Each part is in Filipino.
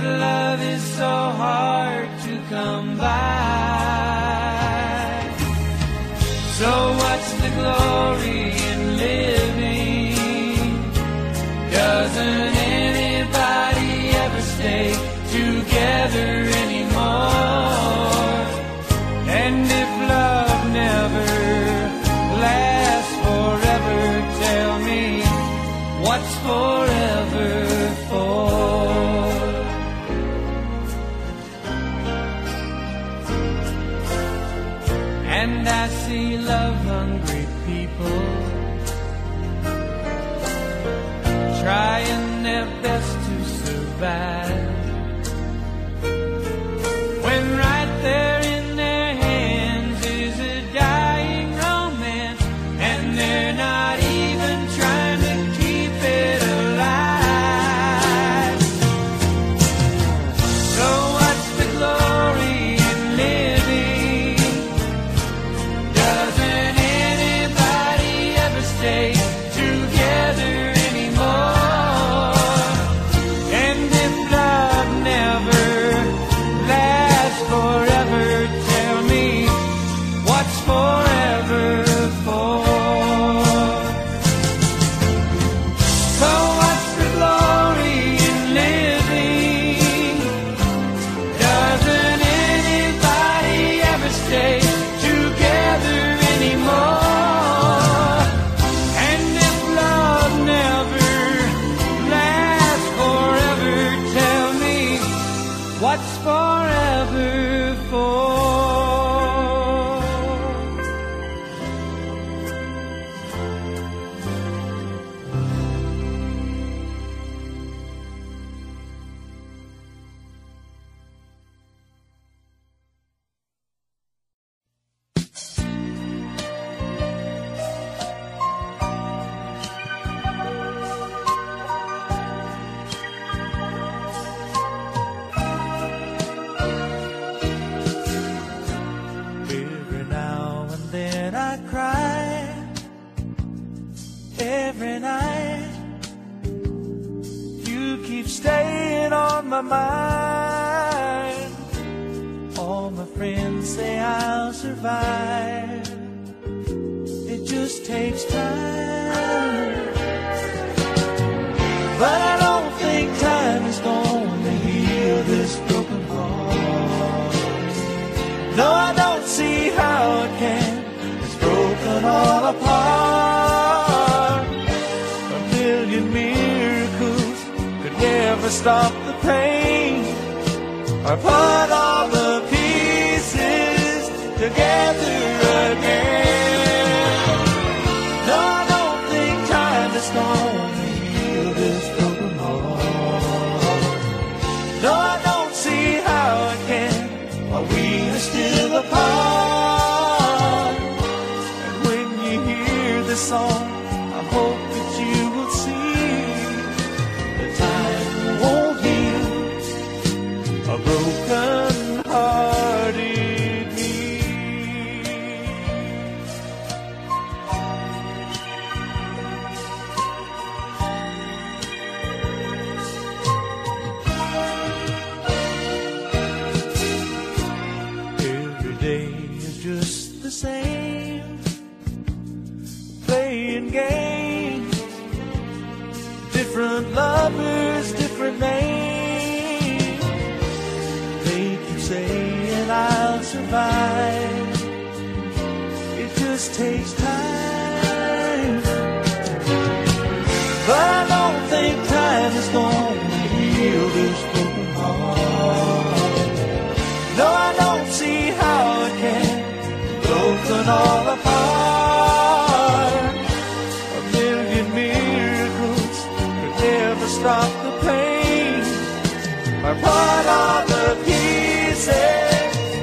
But love is so hard to come by. So what's the glory?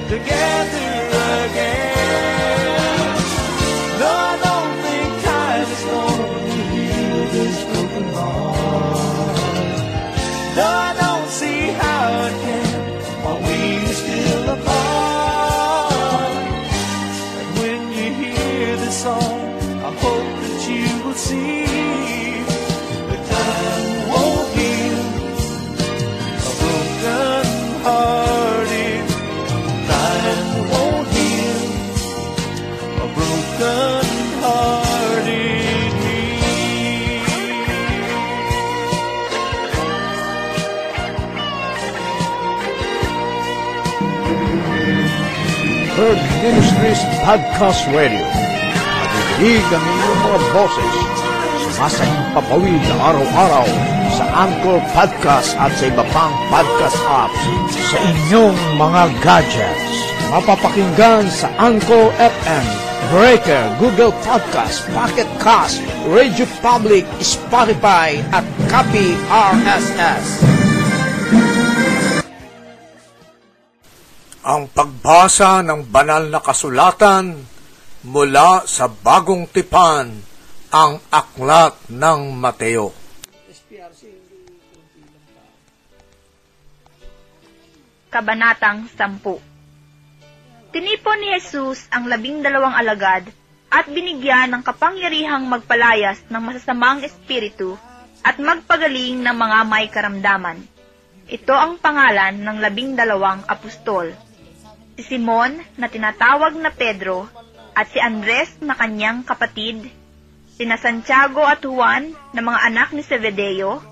Together again. Podcast Radio. Nadidinig ang inyong mga boses. Sumasayang papawid araw-araw sa Anchor Podcast at sa iba pang podcast apps sa inyong mga gadgets. Mapapakinggan sa Anchor FM, Breaker, Google Podcast, Pocket Cast, Radio Public, Spotify at Copy RSS. Ang pagbasa ng banal na kasulatan mula sa bagong tipan, ang aklat ng Mateo. Kabanatang 10 Tinipon ni Jesus ang labing dalawang alagad at binigyan ng kapangyarihang magpalayas ng masasamang espiritu at magpagaling ng mga may karamdaman. Ito ang pangalan ng labing dalawang apostol. Si Simon na tinatawag na Pedro at si Andres na kanyang kapatid, sina Santiago at Juan na mga anak ni Zebedeo,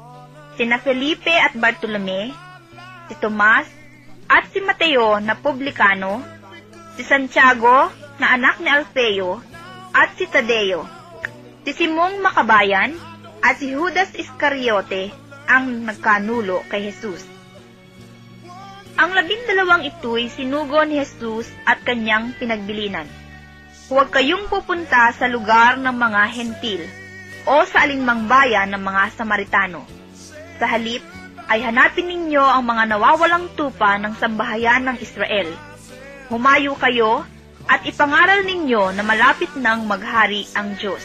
sina Felipe at Bartolome, si Tomas at si Mateo na publikano, si Santiago na anak ni Alfeo at si Tadeo, si Simong Makabayan at si Judas Iscariote ang nagkanulo kay Jesus. Ang labindalawang ito'y sinugo ni Jesus at kanyang pinagbilinan. Huwag kayong pupunta sa lugar ng mga hentil o sa alinmang bayan ng mga Samaritano. Sa halip, ay hanapin ninyo ang mga nawawalang tupa ng sambahayan ng Israel. Humayo kayo at ipangaral ninyo na malapit nang maghari ang Diyos.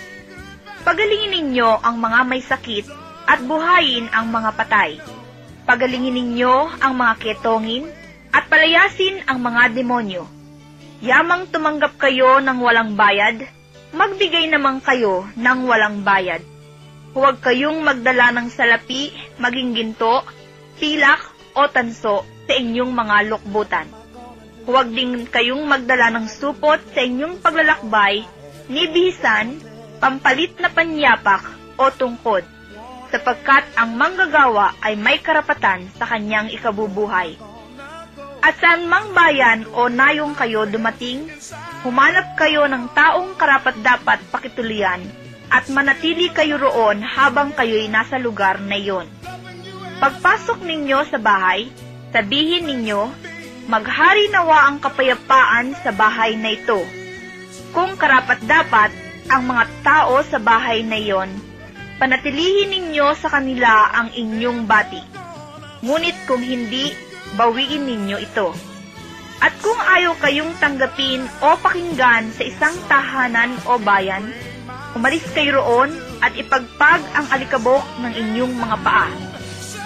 Pagalingin ninyo ang mga may sakit at buhayin ang mga patay. Pagalingin ninyo ang mga ketongin at palayasin ang mga demonyo. Yamang tumanggap kayo ng walang bayad, magbigay naman kayo ng walang bayad. Huwag kayong magdala ng salapi, maging ginto, pilak o tanso sa inyong mga lukbutan. Huwag din kayong magdala ng supot sa inyong paglalakbay, ni bihisan, pampalit na panyapak o tungkod, sapagkat ang manggagawa ay may karapatan sa kanyang ikabubuhay. At saan mang bayan o nayong kayo dumating, humanap kayo ng taong karapat-dapat pakitulian at manatili kayo roon habang kayo'y nasa lugar na iyon. Pagpasok ninyo sa bahay, sabihin ninyo, maghari nawa ang kapayapaan sa bahay na ito. Kung karapat-dapat ang mga tao sa bahay na iyon, panatilihin ninyo sa kanila ang inyong bati. Ngunit kung hindi, bawiin ninyo ito. At kung ayaw kayong tanggapin o pakinggan sa isang tahanan o bayan, umalis kayo roon at ipagpag ang alikabok ng inyong mga paa.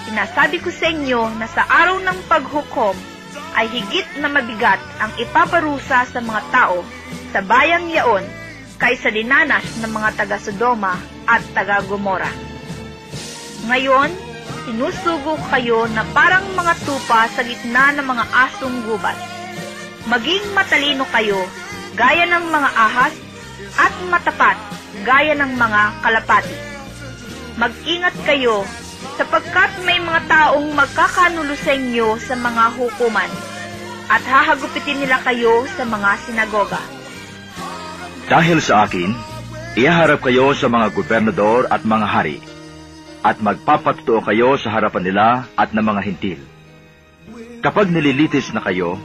Sinasabi ko sa inyo na sa araw ng paghukom ay higit na mabigat ang ipaparusa sa mga tao sa bayang yaon kaysa dinanas ng mga taga-Sodoma at taga-Gomora. Ngayon, sinusugo kayo na parang mga tupa sa gitna ng mga asong gubat. Maging matalino kayo, gaya ng mga ahas, at matapat, gaya ng mga kalapati. Mag-ingat kayo, sapagkat may mga taong magkakanulo sa inyo sa mga hukuman. at hahagupitin nila kayo sa mga sinagoga. Dahil sa akin, ihaharap kayo sa mga gobernador at mga hari, at magpapatutuo kayo sa harapan nila at ng mga hintil. Kapag nililitis na kayo,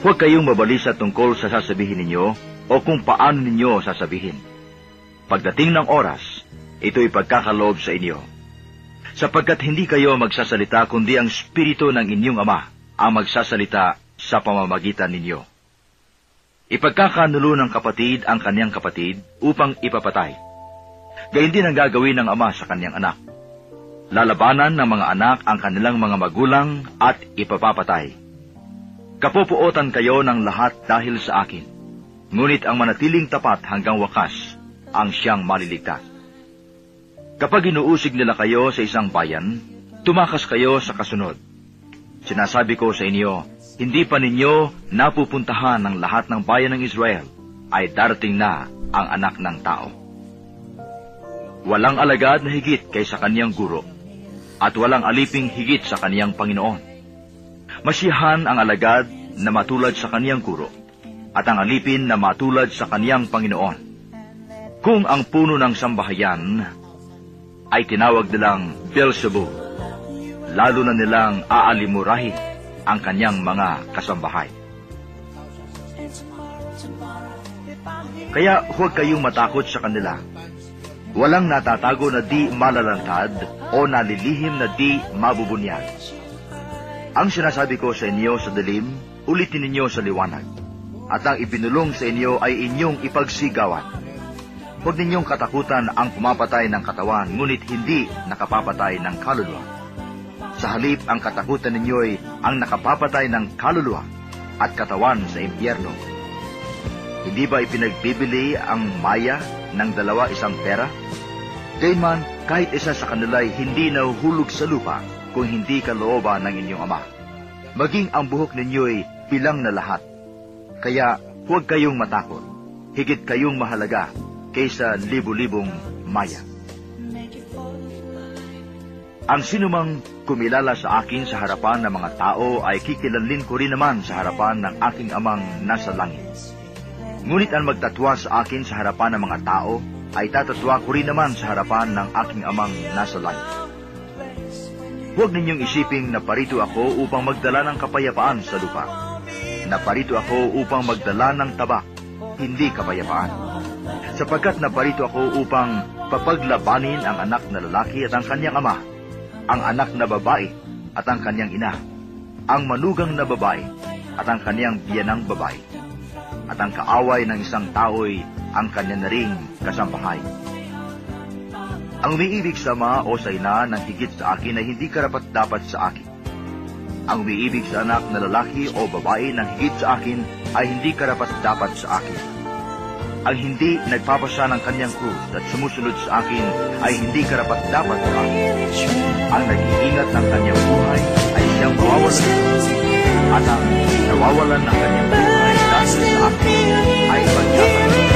huwag kayong mabalisa tungkol sa sasabihin ninyo o kung paano ninyo sasabihin. Pagdating ng oras, ito'y pagkakaloob sa inyo. Sapagkat hindi kayo magsasalita kundi ang Espiritu ng inyong Ama ang magsasalita sa pamamagitan ninyo. Ipagkakanulo ng kapatid ang kanyang kapatid upang ipapatay. Gayun din ang gagawin ng ama sa kanyang anak. Lalabanan ng mga anak ang kanilang mga magulang at ipapapatay. Kapupuotan kayo ng lahat dahil sa akin. Ngunit ang manatiling tapat hanggang wakas ang siyang maliligtas. Kapag inuusig nila kayo sa isang bayan, tumakas kayo sa kasunod. Sinasabi ko sa inyo, hindi pa ninyo napupuntahan ng lahat ng bayan ng Israel, ay darating na ang anak ng tao. Walang alagad na higit kaysa kaniyang guro, at walang aliping higit sa kaniyang Panginoon. Masiyahan ang alagad na matulad sa kaniyang guro, at ang alipin na matulad sa kaniyang Panginoon. Kung ang puno ng sambahayan ay tinawag nilang Beelzebub, lalo na nilang aalimurahin ang kanyang mga kasambahay. Kaya huwag kayong matakot sa kanila. Walang natatago na di malalantad o nalilihim na di mabubunyag. Ang sinasabi ko sa inyo sa dilim, ulitin ninyo sa liwanag. At ang ipinulong sa inyo ay inyong ipagsigawan. Huwag ninyong katakutan ang pumapatay ng katawan, ngunit hindi nakapapatay ng kaluluwa. Sa halip, ang katakutan ninyo'y ang nakapapatay ng kaluluwa at katawan sa impyerno. Hindi ba ipinagbibili ang maya ng dalawa isang pera? Gayman, kahit isa sa kanila'y hindi nahuhulog sa lupa kung hindi kalooban ng inyong ama. Maging ang buhok ninyo'y bilang na lahat. Kaya huwag kayong matakot. Higit kayong mahalaga kaysa libu-libong maya. Ang sinumang kumilala sa akin sa harapan ng mga tao ay kikilanlin ko rin naman sa harapan ng aking amang nasa langit. Ngunit ang magtatwa sa akin sa harapan ng mga tao ay tatatwa ko rin naman sa harapan ng aking amang nasa langit. Huwag ninyong isiping na parito ako upang magdala ng kapayapaan sa lupa. Na parito ako upang magdala ng tabak, hindi kapayapaan. Sapagkat naparito ako upang papaglabanin ang anak na lalaki at ang kanyang ama, ang anak na babae at ang kanyang ina, ang manugang na babae at ang kanyang biyanang babae, at ang kaaway ng isang tao'y ang kanya na ring kasambahay. Ang umiibig sa ama o sa ina ng higit sa akin ay hindi karapat dapat sa akin. Ang umiibig sa anak na lalaki o babae ng higit sa akin ay hindi karapat dapat sa akin. Ang hindi nagpapasya ng kanyang krus at sumusunod sa akin ay hindi karapat dapat sa akin. Ang nag-iingat ng kanyang buhay ay siyang mawawalan at ang nawawalan ng kanyang buhay dahil sa akin ay pagkakaroon.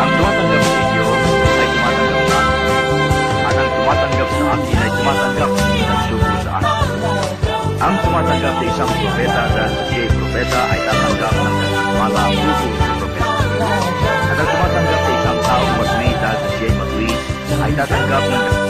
Ang tumatanggap sa inyo ay tumatanggap sa akin. At ang tumatanggap sa akin ay tumatanggap ng sugo sa akin. Ang tumatanggap sa isang propeta dahil sa siya'y propeta ay tatanggap ng mala sugo sa propeta. At ang tumatanggap sa isang taong dahil sa siya'y matuwid ay tatanggap ng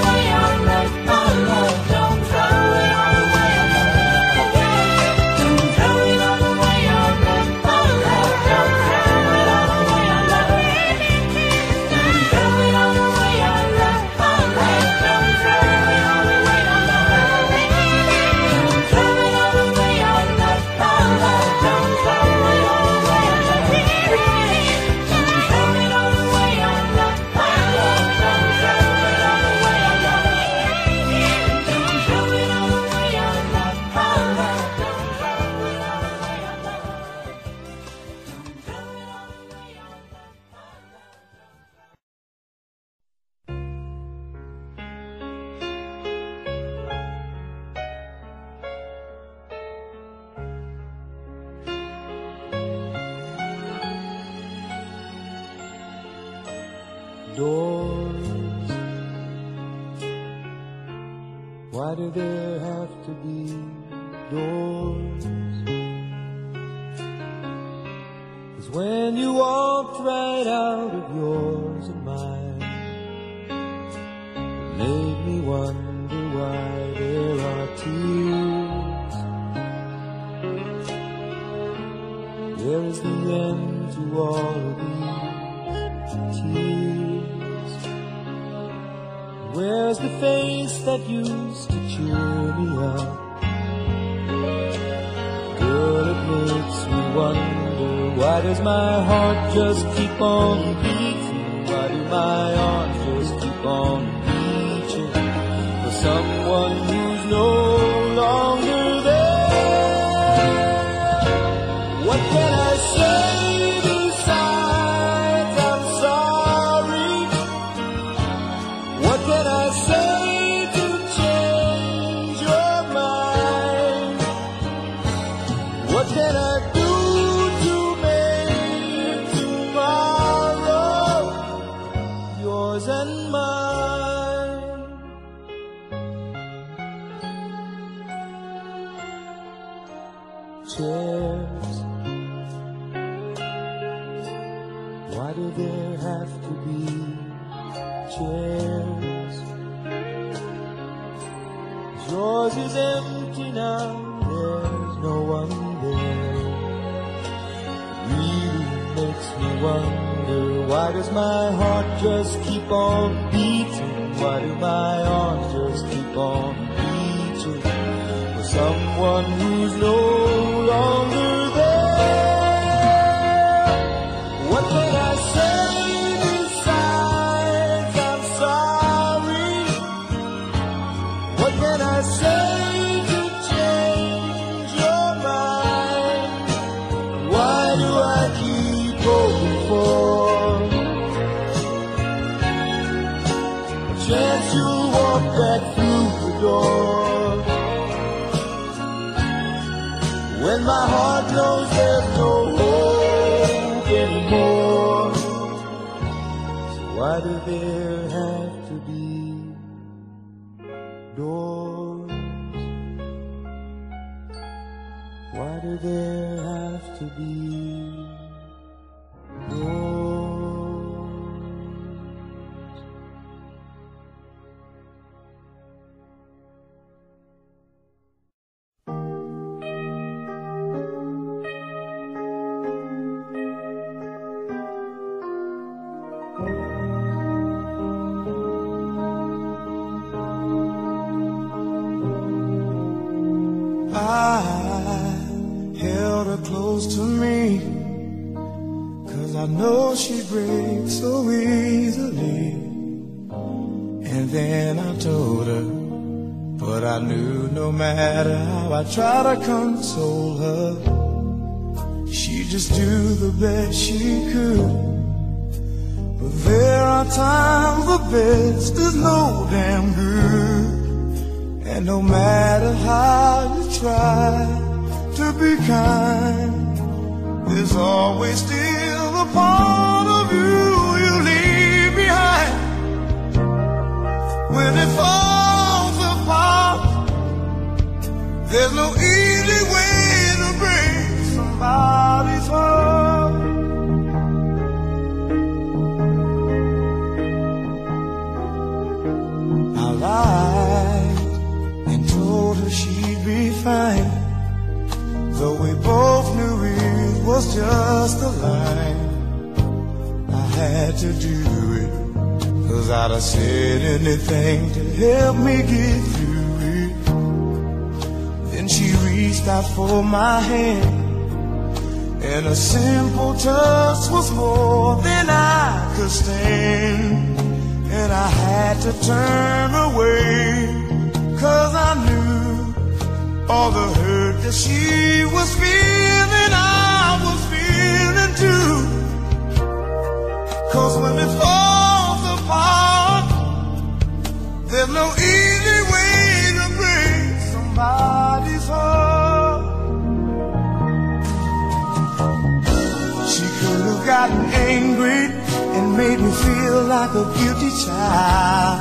feel like a guilty child.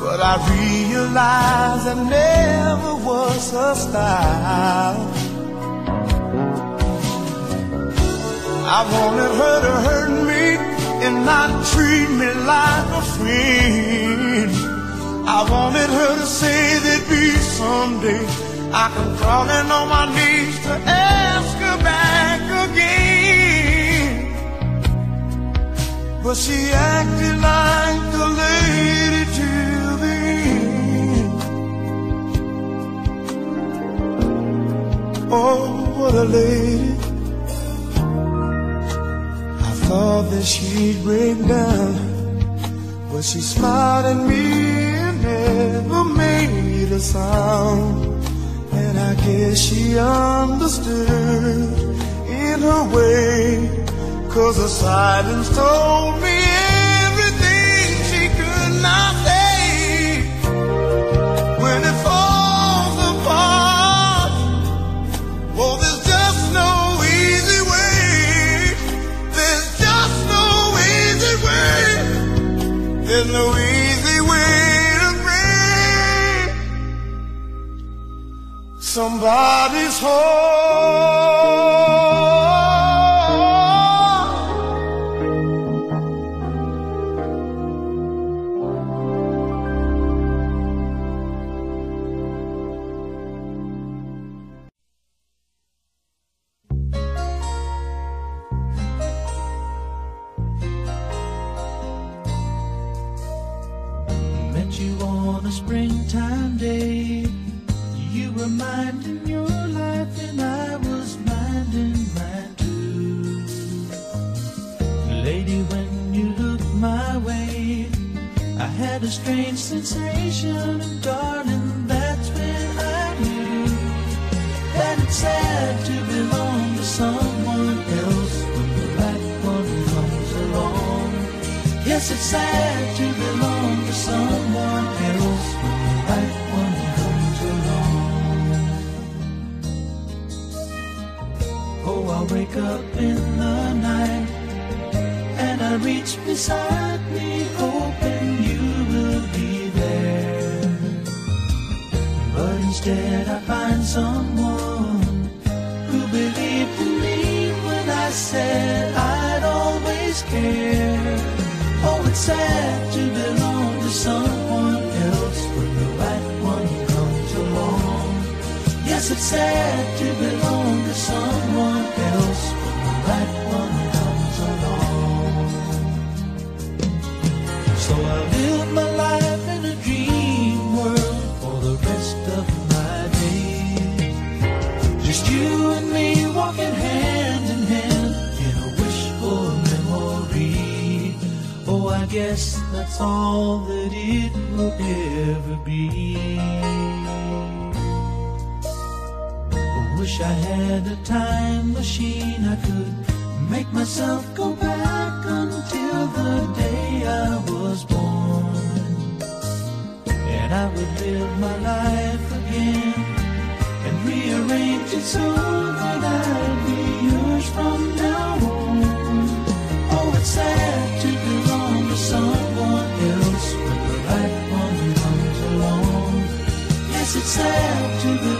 But I realized that never was her style. I wanted her to hurt me and not treat me like a friend. I wanted her to say that be someday I can crawl in on my knees to ask But she acted like a lady till the end. Oh, what a lady. I thought that she'd break down, but she smiled at me and never made a sound. And I guess she understood in her way, cause the silence told me everything she could not say. When it falls apart, well, there's just no easy way. There's just no easy way. There's no easy way to break somebody's heart. Strange sensation, and darling, that's when I knew that it's sad to belong to someone else when the right one comes along. Yes, it's sad to belong to someone else when the right one comes along. Oh, I'll wake up in the night and I reach beside me, hoping instead, I find someone who believed in me when I said I'd always care. Oh, it's sad to belong to someone else when the right one comes along. Yes, it's sad to belong to someone else guess that's all that it will ever be. I wish I had a time machine I could make myself go back until the day I was born. And I would live my life again and rearrange it so that I'd myself to the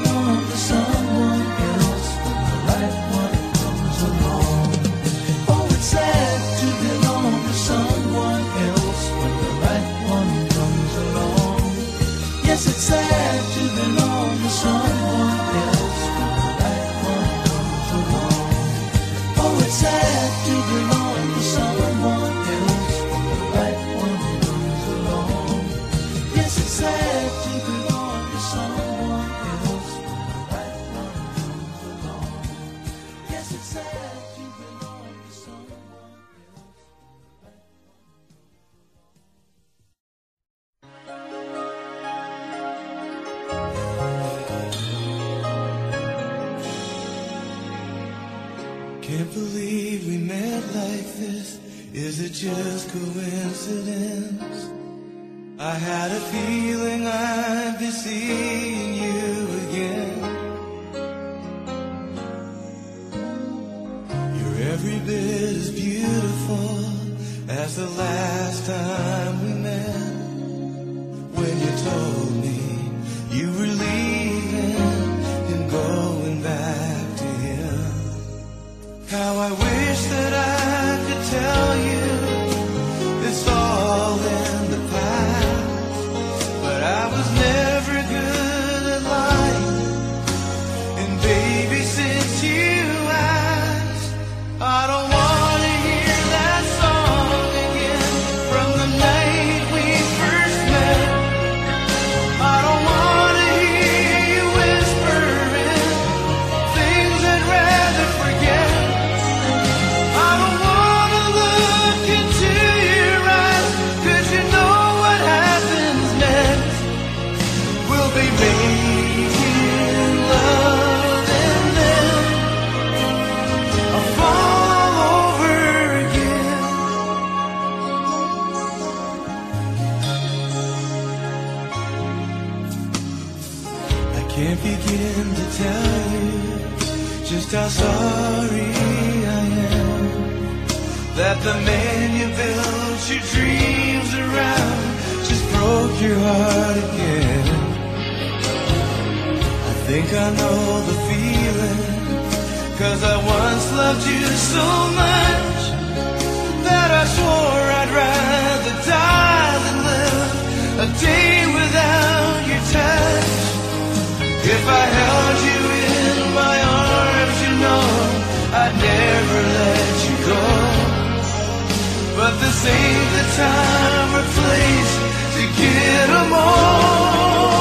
the man you built your dreams around just broke your heart again. I think I know the feeling, cause I once loved you so much that I swore I'd rather die than live a day without your touch. If I held you in my arms, you know I'd never this ain't the time or place to get emotional.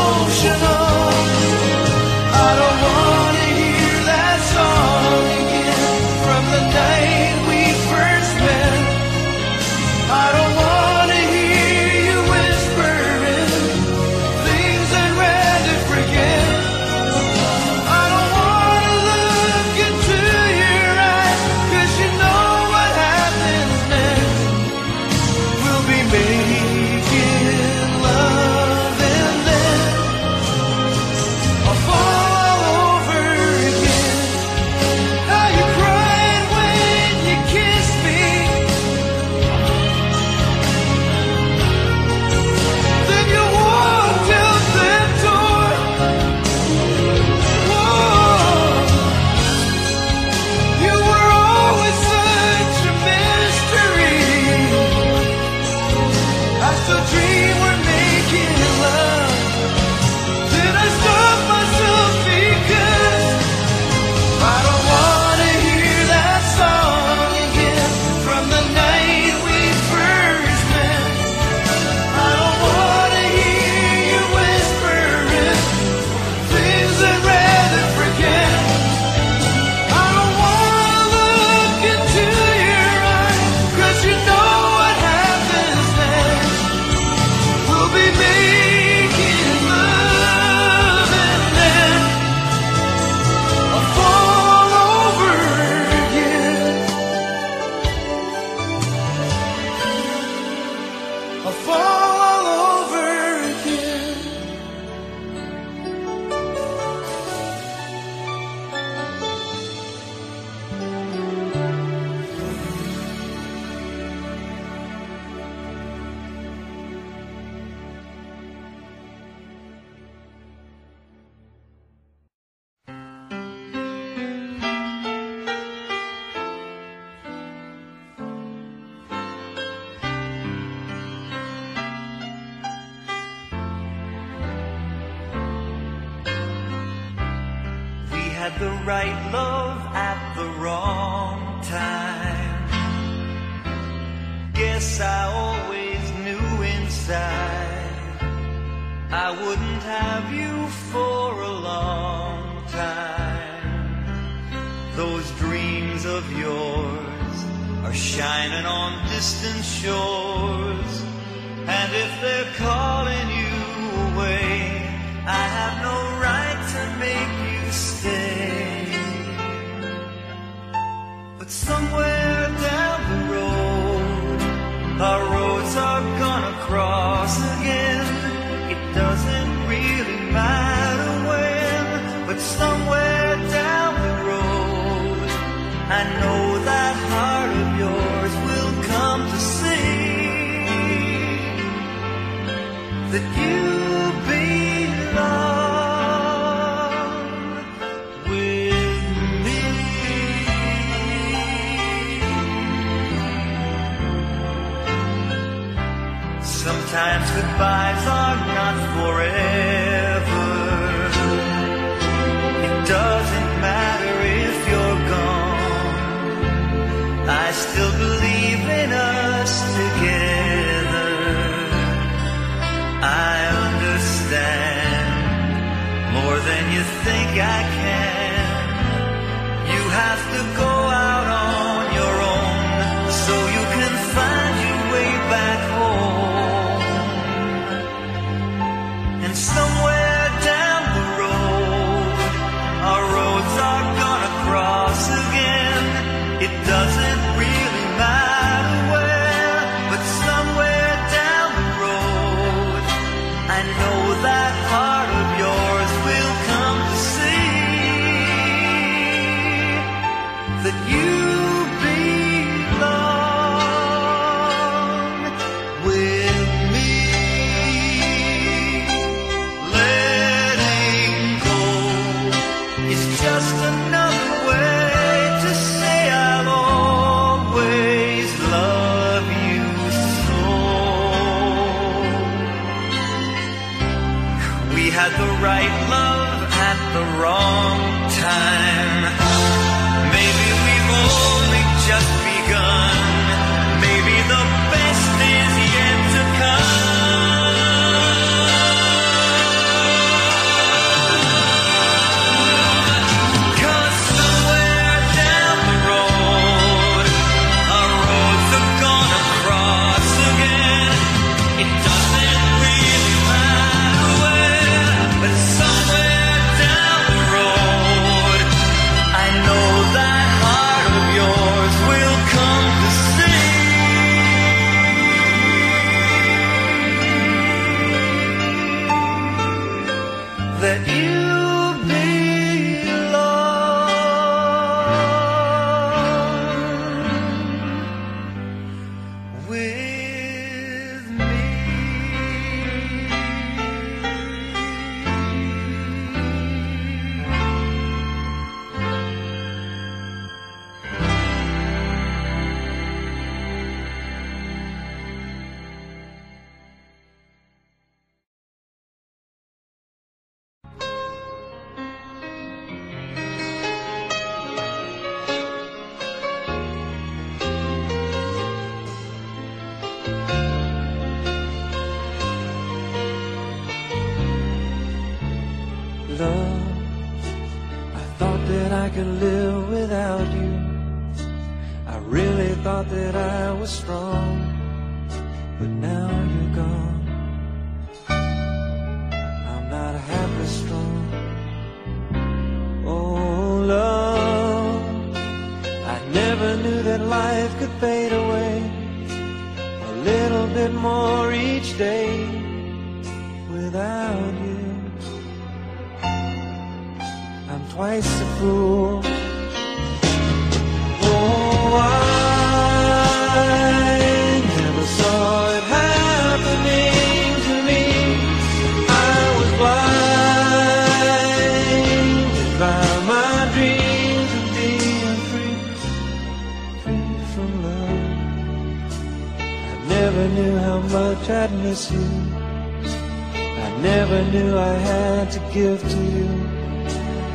I never knew I had to give to you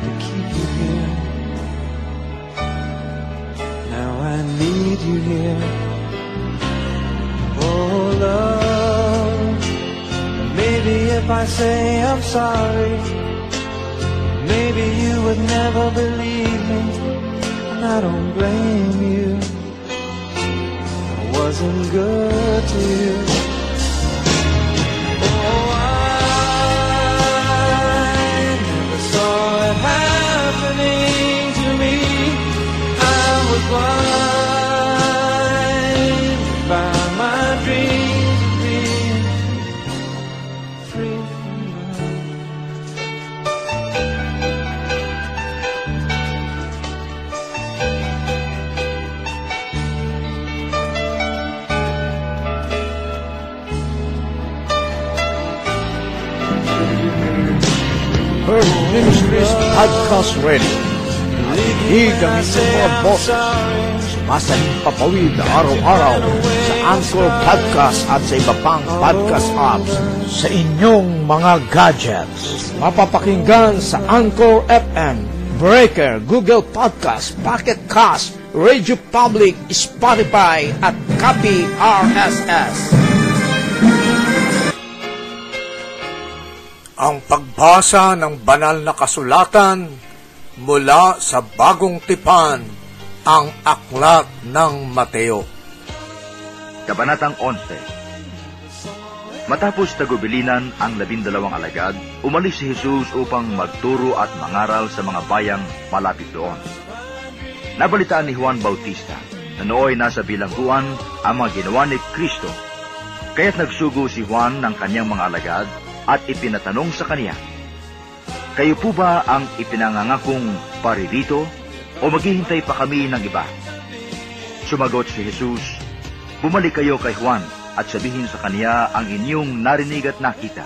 to keep you here. Now I need you here. Oh, love. Maybe if I say I'm sorry, maybe you would never believe me. And I don't blame you. I wasn't good to you. blind by my dreams of being free from love. Her ministry podcast ready. Ikinig ang inyong mga boses. Masahing papawid araw-araw sa Anchor Podcast at sa iba pang podcast apps sa inyong mga gadgets. Mapapakinggan sa Anchor FM, Breaker, Google Podcast, Pocket Cast, Radio Public, Spotify at Copy RSS. Ang pagbasa ng banal na kasulatan mula sa bagong tipan, ang aklat ng Mateo. Kabanatang 11 Matapos tagubilinan ang labindalawang alagad, umalis si Jesus upang magturo at mangaral sa mga bayang malapit doon. Nabalitaan ni Juan Bautista na nooy nasa bilangguan ang mga ginawa ni Kristo. Kaya't nagsugo si Juan ng kanyang mga alagad at ipinatanong sa kaniya, Kayo po ba ang ipinangangakong paririto o maghihintay pa kami ng iba? Sumagot si Jesus, Bumalik kayo kay Juan at sabihin sa kaniya ang inyong narinig at nakita.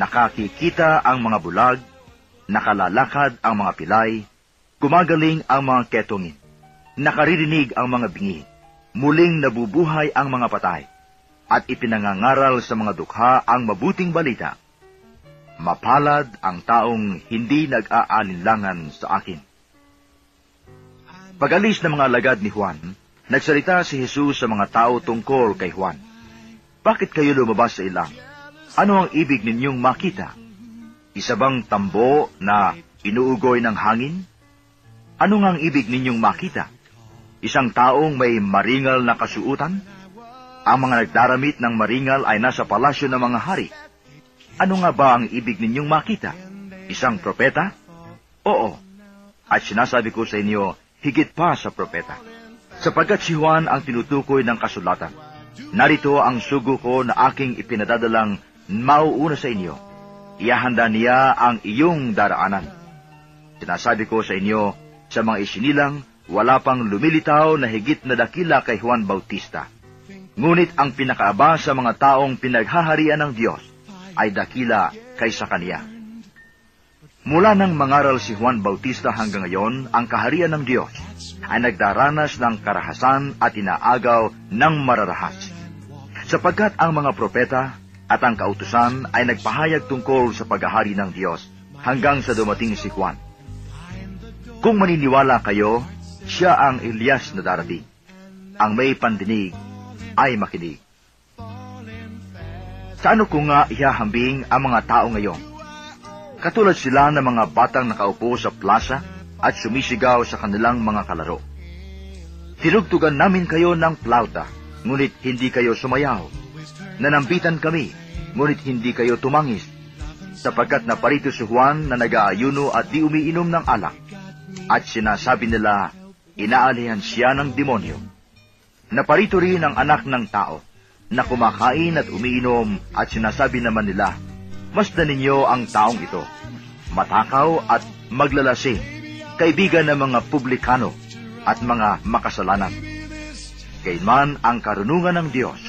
Nakakikita ang mga bulag, nakalalakad ang mga pilay, gumagaling ang mga ketongin, nakaririnig ang mga bingi, muling nabubuhay ang mga patay, at ipinangangaral sa mga dukha ang mabuting balita. Mapalad ang taong hindi nag-aalinlangan sa akin. Pag-alis ng mga alagad ni Juan, nagsalita si Jesus sa mga tao tungkol kay Juan. Bakit kayo lumabas sa ilang? Ano ang ibig ninyong makita? Isa bang tambo na inuugoy ng hangin? Ano nga ang ibig ninyong makita? Isang taong may maringal na kasuutan? Ang mga nagdaramit ng maringal ay nasa palasyo ng mga hari. Ano nga ba ang ibig ninyong makita? Isang propeta? Oo. At sinasabi ko sa inyo, higit pa sa propeta. Sapagkat si Juan ang tinutukoy ng kasulatan. Narito ang sugo ko na aking ipinadadalang mauuna sa inyo. Iahanda niya ang iyong daraanan. Sinasabi ko sa inyo, sa mga isinilang, wala pang lumilitaw na higit na dakila kay Juan Bautista. Ngunit ang pinakaaba sa mga taong pinaghaharian ng Diyos ay dakila kaysa kaniya. Mula nang mangaral si Juan Bautista hanggang ngayon, ang kaharian ng Diyos ay nagdaranas ng karahasan at inaagaw ng mararahas. Sapagkat ang mga propeta at ang kautusan ay nagpahayag tungkol sa paghahari ng Diyos hanggang sa dumating si Juan. Kung maniniwala kayo, siya ang Elias na darating. Ang may pandinig ay makinig. Sa ano ko nga ihahambing ang mga tao ngayon? Katulad sila ng mga batang nakaupo sa plaza at sumisigaw sa kanilang mga kalaro. Tinugtugan namin kayo ng plauta, ngunit hindi kayo sumayaw. Nanambitan kami, ngunit hindi kayo tumangis, sapagkat naparito si Juan na nag-aayuno at di umiinom ng alak. At sinasabi nila, inaalihan siya ng demonyo. Naparito rin ang anak ng tao, na kumakain at umiinom at sinasabi naman nila, Masdan ninyo ang taong ito, matakaw at maglalasing, kaibigan ng mga publikano at mga makasalanan. Kaiman ang karunungan ng Diyos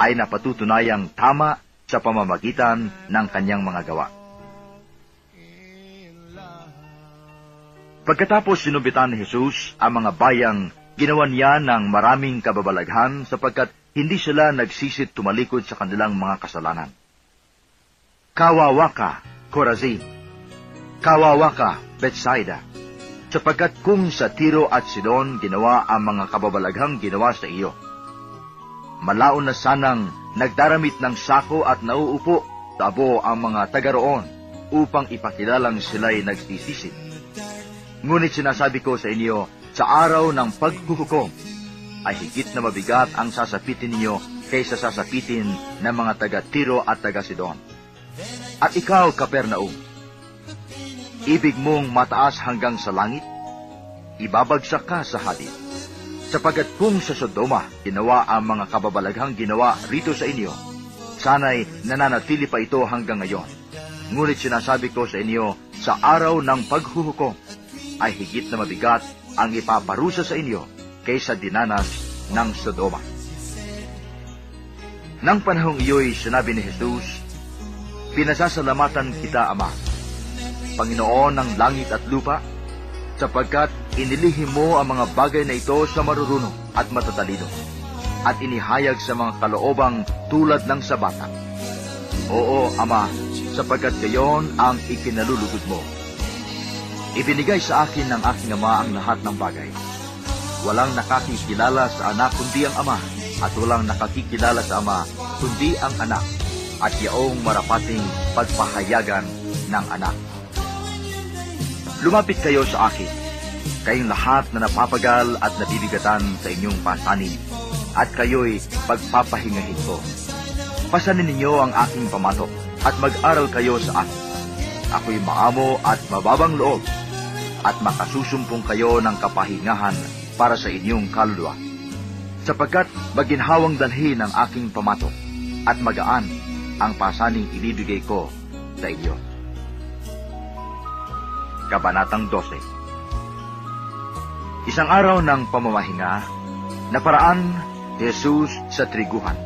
ay napatutunayang tama sa pamamagitan ng kanyang mga gawa. Pagkatapos sinubitan ni Jesus ang mga bayang, ginawan niya ng maraming kababalaghan sapagkat hindi sila nagsisit tumalikod sa kanilang mga kasalanan. Kawawa ka, Corazin. Kawawa ka, Bethsaida. Sapagkat kung sa Tiro at Sidon ginawa ang mga kababalaghang ginawa sa iyo, malaon na sanang nagdaramit ng sako at nauupo tabo ang mga taga roon upang ipakilalang sila'y nagsisisi. Ngunit sinasabi ko sa inyo, sa araw ng paghuhukom, ay higit na mabigat ang sasapitin ninyo kaysa sasapitin ng mga taga Tiro at taga Sidon. At ikaw, Kapernaum, ibig mong mataas hanggang sa langit? Ibabagsak ka sa hadid. Sapagat kung sa Sodoma ginawa ang mga kababalaghang ginawa rito sa inyo, sana'y nananatili pa ito hanggang ngayon. Ngunit sinasabi ko sa inyo, sa araw ng paghuhukom, ay higit na mabigat ang ipaparusa sa inyo kaysa dinanas ng Sodoma. Nang panahong iyo'y sinabi ni Jesus, Pinasasalamatan kita, Ama, Panginoon ng langit at lupa, sapagkat inilihim mo ang mga bagay na ito sa marurunong at matatalino, at inihayag sa mga kaloobang tulad ng sa bata. Oo, Ama, sapagkat gayon ang ikinalulugod mo. Ibinigay sa akin ng aking Ama ang lahat ng bagay. Walang nakakikilala sa anak kundi ang Ama, at walang nakakikilala sa Ama kundi ang anak, at yaong marapating pagpahayagan ng anak. Lumapit kayo sa akin, kayong lahat na napapagal at nabibigatan sa inyong pasanin, at kayo'y pagpapahingahin ko. Pasanin ninyo ang aking pamatok, at mag-aral kayo sa akin. Ako'y maamo at mababang loob, at makasusumpong kayo ng kapahingahan para sa inyong kaluluwa. Sapagkat maginhawang dalhin ang aking pamatok, at magaan ang pasaning ibibigay ko sa inyo. Kabanatang 12 Isang araw ng pamamahinga, naparaan Jesus sa triguhan.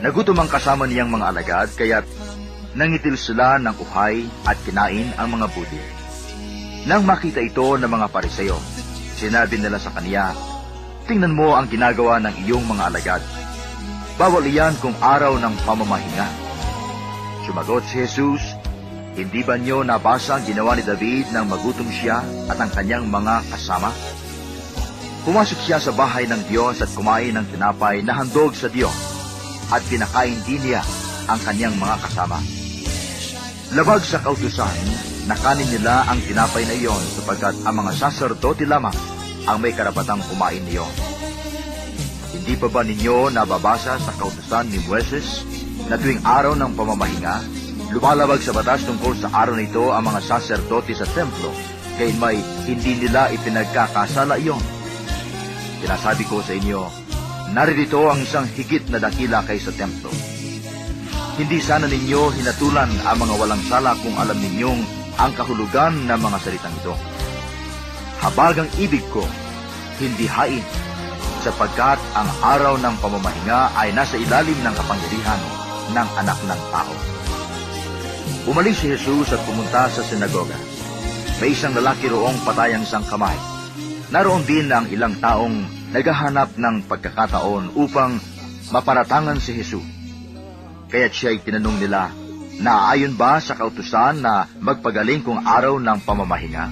Nagutom ang kasama niyang mga alagad, kaya't nangitil sila ng uhay at kinain ang mga buti. Nang makita ito ng mga pariseo, sinabi nila sa kaniya, Tingnan mo ang ginagawa ng iyong mga alagad. Bawal iyan kung araw ng pamamahinga. Sumagot si Jesus, Hindi ba niyo nabasa ang ginawa ni David nang magutom siya at ang kanyang mga kasama? Pumasok siya sa bahay ng Diyos at kumain ng tinapay na handog sa Diyos at pinakain din niya ang kanyang mga kasama. Labag sa kautusan, nakanin nila ang tinapay na iyon sapagkat ang mga saserdote lamang ang may karapatang kumain niyon. Hindi pa ba ninyo nababasa sa kautusan ni Moises na tuwing araw ng pamamahinga, lumalabag sa batas tungkol sa araw na ito ang mga saserdote sa templo, kaya may hindi nila ipinagkakasala iyon. Sinasabi ko sa inyo, naririto ang isang higit na dakila kaysa templo. Hindi sana ninyo hinatulan ang mga walang sala kung alam ninyong ang kahulugan ng mga salitang ito. Habagang ibig ko, hindi hain, sapagkat ang araw ng pamamahinga ay nasa ilalim ng kapangyarihan ng anak ng tao. Umalis si Jesus at pumunta sa sinagoga. May isang lalaki roong patay ang isang kamay. Naroon din ang ilang taong naghahanap ng pagkakataon upang maparatangan si Jesus. Kaya't siya'y tinanong nila, Naayon ba sa kautusan na magpagaling kung araw ng pamamahinga?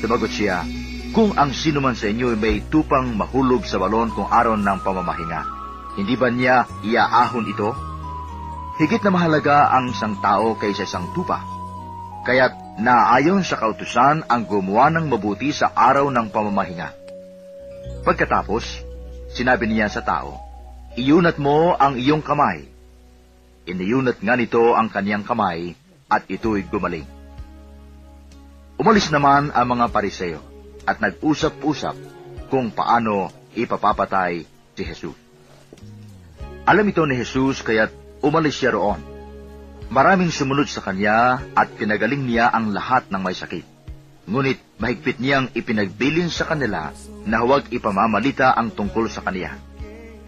Sumagot siya, Kung ang sino man sa inyo may tupang mahulog sa balon kung araw ng pamamahinga, hindi ba niya iaahon ito? Higit na mahalaga ang isang tao kaysa isang tupa. Kaya't naayon sa kautusan ang gumawa ng mabuti sa araw ng pamamahinga. Pagkatapos, sinabi niya sa tao, Iyunat mo ang iyong kamay. Iniyunat nga nito ang kaniyang kamay at ito'y gumaling. Umalis naman ang mga pariseo at nag-usap-usap kung paano ipapapatay si Jesus. Alam ito ni Jesus kaya't umalis siya roon. Maraming sumunod sa kanya at pinagaling niya ang lahat ng may sakit. Ngunit mahigpit niyang ipinagbilin sa kanila na huwag ipamamalita ang tungkol sa kaniya.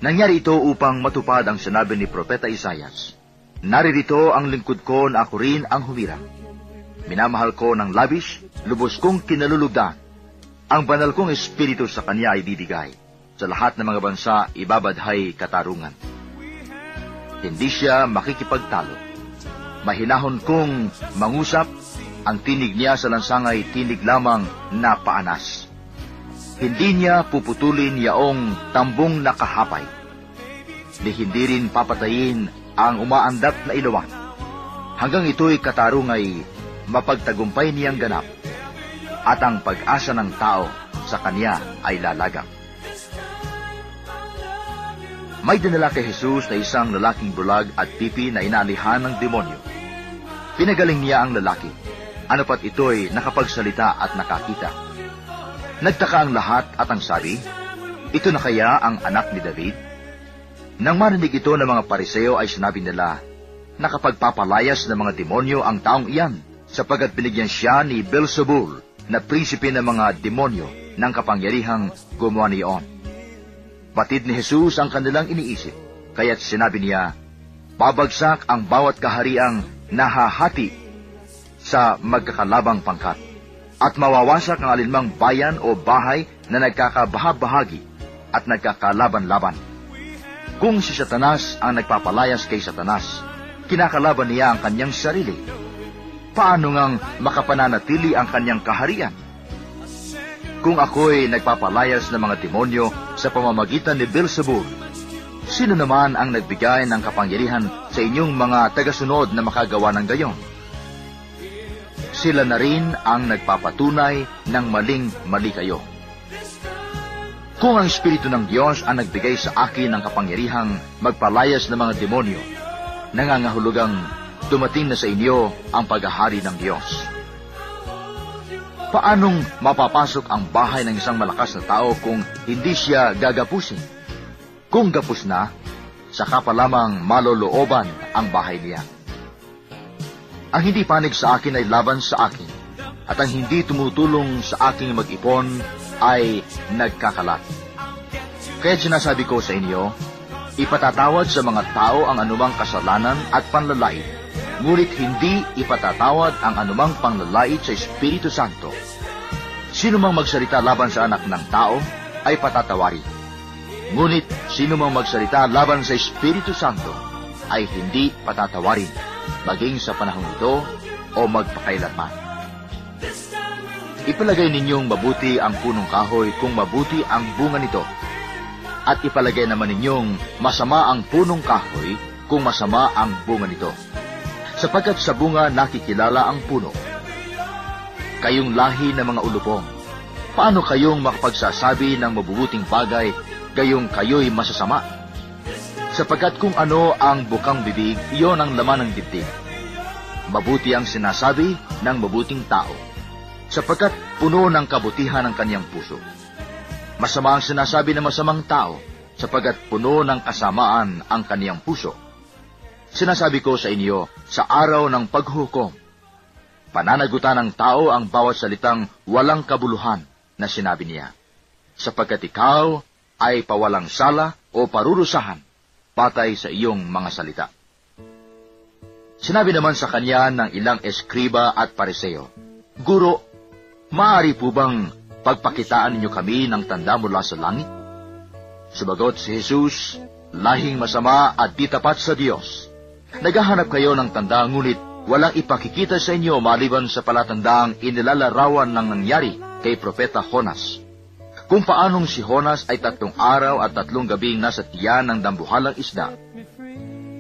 Nangyari ito upang matupad ang sinabi ni Propeta Isayas. Naririto ang lingkod ko na ako rin ang humira. Minamahal ko ng labis, lubos kong kinalulugdan. Ang banal kong espiritu sa kanya ay bibigay. Sa lahat ng mga bansa, ibabadhay katarungan. Hindi siya makikipagtalo. Mahinahon kong mangusap, ang tinig niya sa lansang ay tinig lamang na paanas. Hindi niya puputulin yaong tambong nakahapay. Di hindi rin papatayin ang umaandat na ilawan. Hanggang ito'y katarungay mapagtagumpay niyang ganap at ang pag-asa ng tao sa kanya ay lalagak. May dinala kay Jesus na isang lalaking bulag at pipi na inaalihan ng demonyo. Pinagaling niya ang lalaki. Ano pat ito'y nakapagsalita at nakakita. Nagtaka ang lahat at ang sabi, Ito na kaya ang anak ni David? Nang marinig ito ng mga pariseo ay sinabi nila, Nakapagpapalayas ng mga demonyo ang taong iyan, sapagat binigyan siya ni Belzebul na prinsipe ng mga demonyo ng kapangyarihang gumawa niyon. Batid ni Jesus ang kanilang iniisip, kaya't sinabi niya, Babagsak ang bawat kahariang nahahati sa magkakalabang pangkat, at mawawasak ang alinmang bayan o bahay na nagkakabahabahagi at nagkakalaban-laban. Kung si Satanas ang nagpapalayas kay Satanas, kinakalaban niya ang kanyang sarili. Paano ngang makapananatili ang kanyang kaharian? Kung ako'y nagpapalayas ng mga demonyo sa pamamagitan ni Beelzebul, sino naman ang nagbigay ng kapangyarihan sa inyong mga tagasunod na makagawa ng gayon? Sila na rin ang nagpapatunay ng maling-mali kayo. Kung ang Espiritu ng Diyos ang nagbigay sa akin ng kapangyarihang magpalayas ng mga demonyo, nangangahulugang dumating na sa inyo ang paghahari ng Diyos. Paanong mapapasok ang bahay ng isang malakas na tao kung hindi siya gagapusin? Kung gapus na, saka pa lamang malolooban ang bahay niya. Ang hindi panig sa akin ay laban sa akin, at ang hindi tumutulong sa aking mag-ipon ay nagkakalat. Kaya sinasabi ko sa inyo, ipatatawad sa mga tao ang anumang kasalanan at panlalait, ngunit hindi ipatatawad ang anumang panlalait sa Espiritu Santo. Sino mang magsalita laban sa anak ng tao ay patatawari. Ngunit sino mang magsalita laban sa Espiritu Santo ay hindi patatawarin, maging sa panahon ito o magpakailanman. Ipalagay ninyong mabuti ang punong kahoy kung mabuti ang bunga nito. At ipalagay naman ninyong masama ang punong kahoy kung masama ang bunga nito. Sapagkat sa bunga nakikilala ang puno. Kayong lahi ng mga ulupong, paano kayong makapagsasabi ng mabubuting bagay gayong kayo'y masasama? Sapagkat kung ano ang bukang bibig, iyon ang laman ng dibdib. Mabuti ang sinasabi ng mabuting tao sapagkat puno ng kabutihan ang kanyang puso. Masama ang sinasabi ng masamang tao, sapagkat puno ng kasamaan ang kanyang puso. Sinasabi ko sa inyo, sa araw ng paghukom, pananagutan ng tao ang bawat salitang walang kabuluhan na sinabi niya, sapagkat ikaw ay pawalang sala o parurusahan patay sa iyong mga salita. Sinabi naman sa kanya ng ilang eskriba at pariseo, Guro, Maaari po bang pagpakitaan ninyo kami ng tanda mula sa langit? Subagot si Jesus, lahing masama at di tapat sa Diyos. Naghahanap kayo ng tanda ngunit walang ipakikita sa inyo maliban sa palatandaang inilalarawan ng nangyari kay Propeta Jonas. Kung paanong si Jonas ay tatlong araw at tatlong gabing nasa tiyan ng dambuhalang isda.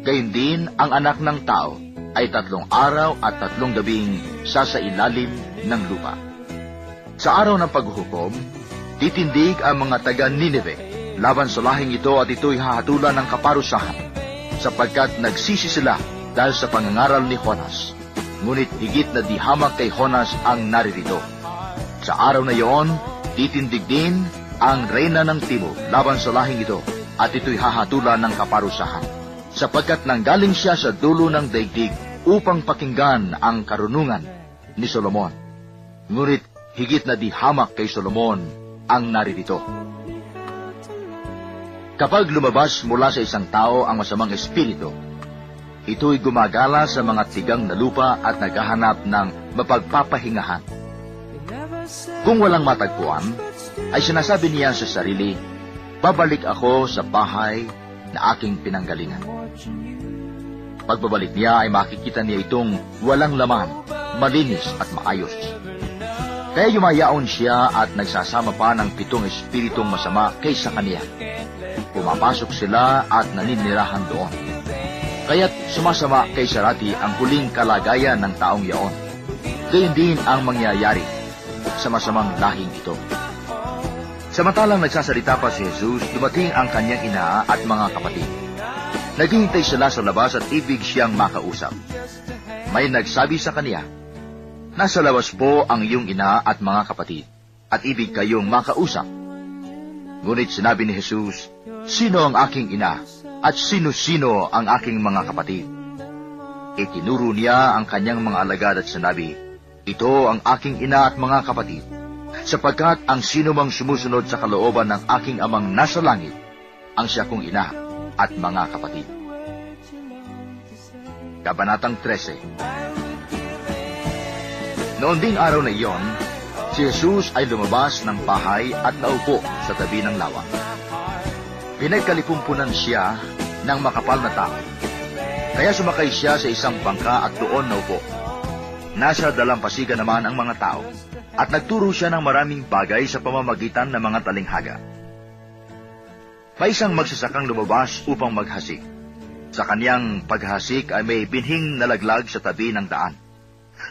Gayun din ang anak ng tao ay tatlong araw at tatlong gabing sasa ilalim ng lupa. Sa araw ng paghuhukom, titindig ang mga taga Nineveh laban sa lahing ito at ito'y hahatulan ng kaparusahan, sapagkat nagsisi sila dahil sa pangangaral ni Jonas. Ngunit higit na di hamak kay Jonas ang naririto. Sa araw na iyon, titindig din ang reyna ng Timog laban sa lahing ito at ito'y hahatulan ng kaparusahan, sapagkat nanggaling siya sa dulo ng daigdig upang pakinggan ang karunungan ni Solomon. Ngunit higit na di hamak kay Solomon ang naririto. Kapag lumabas mula sa isang tao ang masamang espiritu, ito'y gumagala sa mga tigang na lupa at naghahanap ng mapagpapahingahan. Kung walang matagpuan, ay sinasabi niya sa sarili, babalik ako sa bahay na aking pinanggalingan. Pagbabalik niya ay makikita niya itong walang laman, malinis at maayos. Kaya yumayaon siya at nagsasama pa ng pitong espiritong masama kaysa kaniya. Pumapasok sila at naninirahan doon. Kaya't sumasama kay Sarati ang huling kalagayan ng taong yaon. Gayun din ang mangyayari sa masamang lahing ito. Samantalang nagsasalita pa si Jesus, dumating ang kanyang ina at mga kapatid. Naghihintay sila sa labas at ibig siyang makausap. May nagsabi sa kaniya, Nasa labas po ang iyong ina at mga kapatid, at ibig kayong makausap. Ngunit sinabi ni Jesus, Sino ang aking ina, at sino-sino ang aking mga kapatid? Itinuro niya ang kanyang mga alagad at sinabi, Ito ang aking ina at mga kapatid, sapagkat ang sino mang sumusunod sa kalooban ng aking amang nasa langit, ang siya kong ina at mga kapatid. Kabanatang 13 Noon ding araw na iyon, Si Jesus ay lumabas ng bahay at naupo sa tabi ng lawa. Pinagkalipumpunan siya ng makapal na tao. Kaya sumakay siya sa isang bangka at doon naupo. Nasa dalampasigan naman ang mga tao at nagturo siya ng maraming bagay sa pamamagitan ng mga talinghaga. May isang magsasakang lumabas upang maghasik. Sa kaniyang paghasik ay may binhing nalaglag sa tabi ng daan.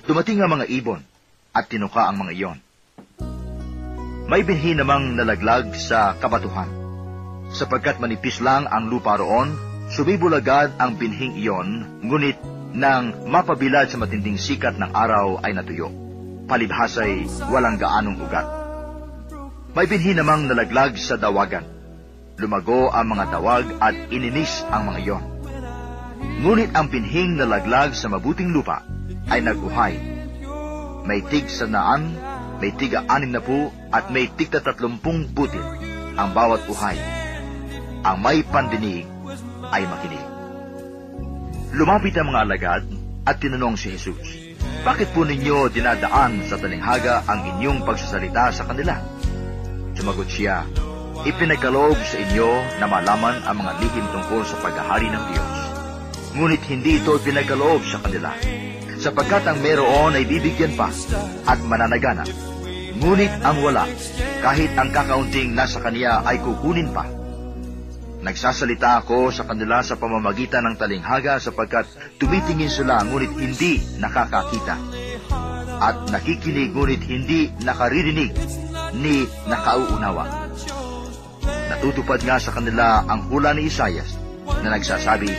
Dumating ang mga ibon at tinuka ang mga iyon. May binhi namang nalaglag sa kabatuhan. Sapagkat manipis lang ang lupa roon, sumibol agad ang binhing iyon, ngunit nang mapabilad sa matinding sikat ng araw ay natuyo. Palibhasay walang gaanong ugat. May binhi namang nalaglag sa dawagan. Lumago ang mga dawag at ininis ang mga iyon. Ngunit ang binhing nalaglag sa mabuting lupa ay naguhay. May tig sa naan, may tiga anim na po, at may tigta tatlumpung butil ang bawat uhay. Ang may pandinig ay makinig. Lumapit ang mga alagad at tinanong si Jesus, Bakit po ninyo dinadaan sa talinghaga ang inyong pagsasalita sa kanila? Sumagot siya, Ipinagkaloob sa inyo na malaman ang mga lihim tungkol sa paghahari ng Diyos. Ngunit hindi ito ipinagkaloob sa kanila, sapagkat ang meron ay bibigyan pa at mananagana. Ngunit ang wala, kahit ang kakaunting nasa kaniya ay kukunin pa. Nagsasalita ako sa kanila sa pamamagitan ng talinghaga sapagkat tumitingin sila ngunit hindi nakakakita. At nakikinig ngunit hindi nakaririnig ni nakauunawa. Natutupad nga sa kanila ang hula ni Isayas na nagsasabi,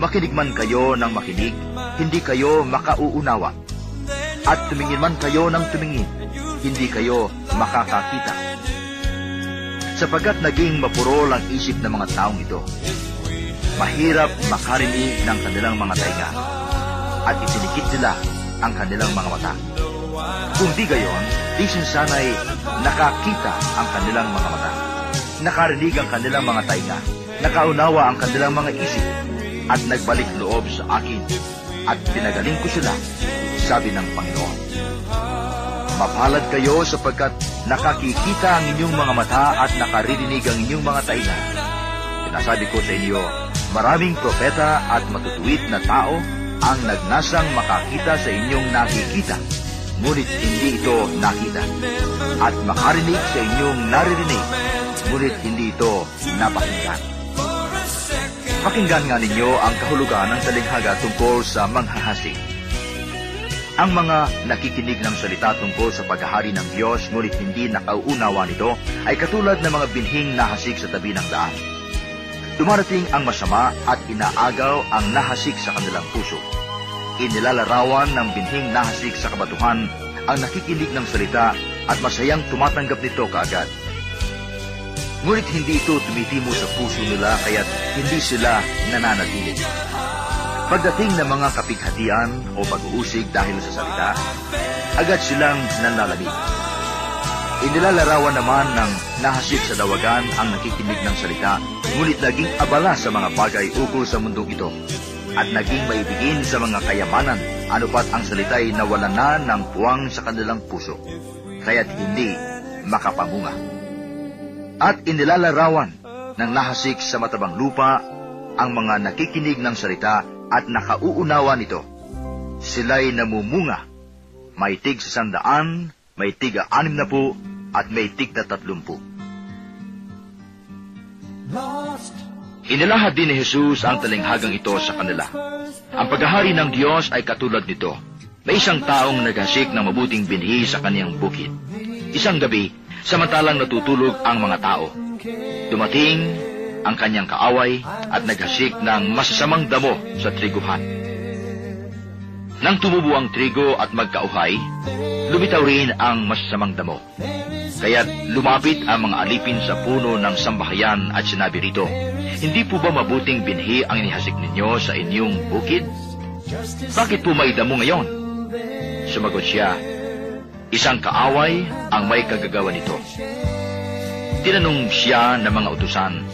Makinig man kayo ng makinig, hindi kayo makauunawa. At tumingin man kayo ng tumingin, hindi kayo makakakita. Sapagkat naging mapurol ang isip ng mga taong ito. Mahirap makarinig ng kanilang mga tainga at itinikit nila ang kanilang mga mata. Kung di gayon, di sana'y nakakita ang kanilang mga mata. Nakarinig ang kanilang mga tainga, nakaunawa ang kanilang mga isip, at nagbalik loob sa akin, at pinagaling ko sila, sabi ng Panginoon. Mapalad kayo sapagkat nakakikita ang inyong mga mata at nakaririnig ang inyong mga tainga. Sinasabi ko sa inyo, maraming propeta at matutuwid na tao ang nagnasang makakita sa inyong nakikita, ngunit hindi ito nakita. At makarinig sa inyong naririnig, ngunit hindi ito napakinggan. Pakinggan nga ninyo ang kahulugan ng talinghaga tungkol sa manghahasik. Ang mga nakikinig ng salita tungkol sa paghahari ng Diyos ngunit hindi nakauunawa nito ay katulad ng mga binhing nahasik sa tabi ng daan. Dumarating ang masama at inaagaw ang nahasik sa kanilang puso. Inilalarawan ng binhing nahasik sa kabatuhan ang nakikinig ng salita at masayang tumatanggap nito kaagad. Ngunit hindi ito tumitimo sa puso nila kaya't hindi sila nananatili. Pagdating ng mga kapighatian o pag-uusig dahil sa salita, agad silang nanlalamig. Inilalarawan naman ng nahasik sa dawagan ang nakikinig ng salita, ngunit naging abala sa mga bagay ukol sa mundong ito, at naging maibigin sa mga kayamanan, anupat ang salita'y nawalan na ng puwang sa kanilang puso, kaya't hindi makapamunga. At inilalarawan ng nahasik sa matabang lupa ang mga nakikinig ng salita at nakauunawa nito. Sila'y namumunga, may tig sa sandaan, may tiga anim na po, at may tig na tatlumpu. Inilahad din ni Jesus ang talinghagang ito sa kanila. Ang paghahari ng Diyos ay katulad nito. May isang taong naghasik ng mabuting binhi sa kaniyang bukid. Isang gabi, samantalang natutulog ang mga tao. Dumating ang kanyang kaaway at naghasik ng masasamang damo sa triguhan. Nang tumubo ang trigo at magkauhay, lumitaw rin ang masasamang damo. Kaya't lumapit ang mga alipin sa puno ng sambahayan at sinabi rito, Hindi po ba mabuting binhi ang inihasik ninyo sa inyong bukid? Bakit po may damo ngayon? Sumagot siya, Isang kaaway ang may kagagawa nito. Tinanong siya ng mga utusan,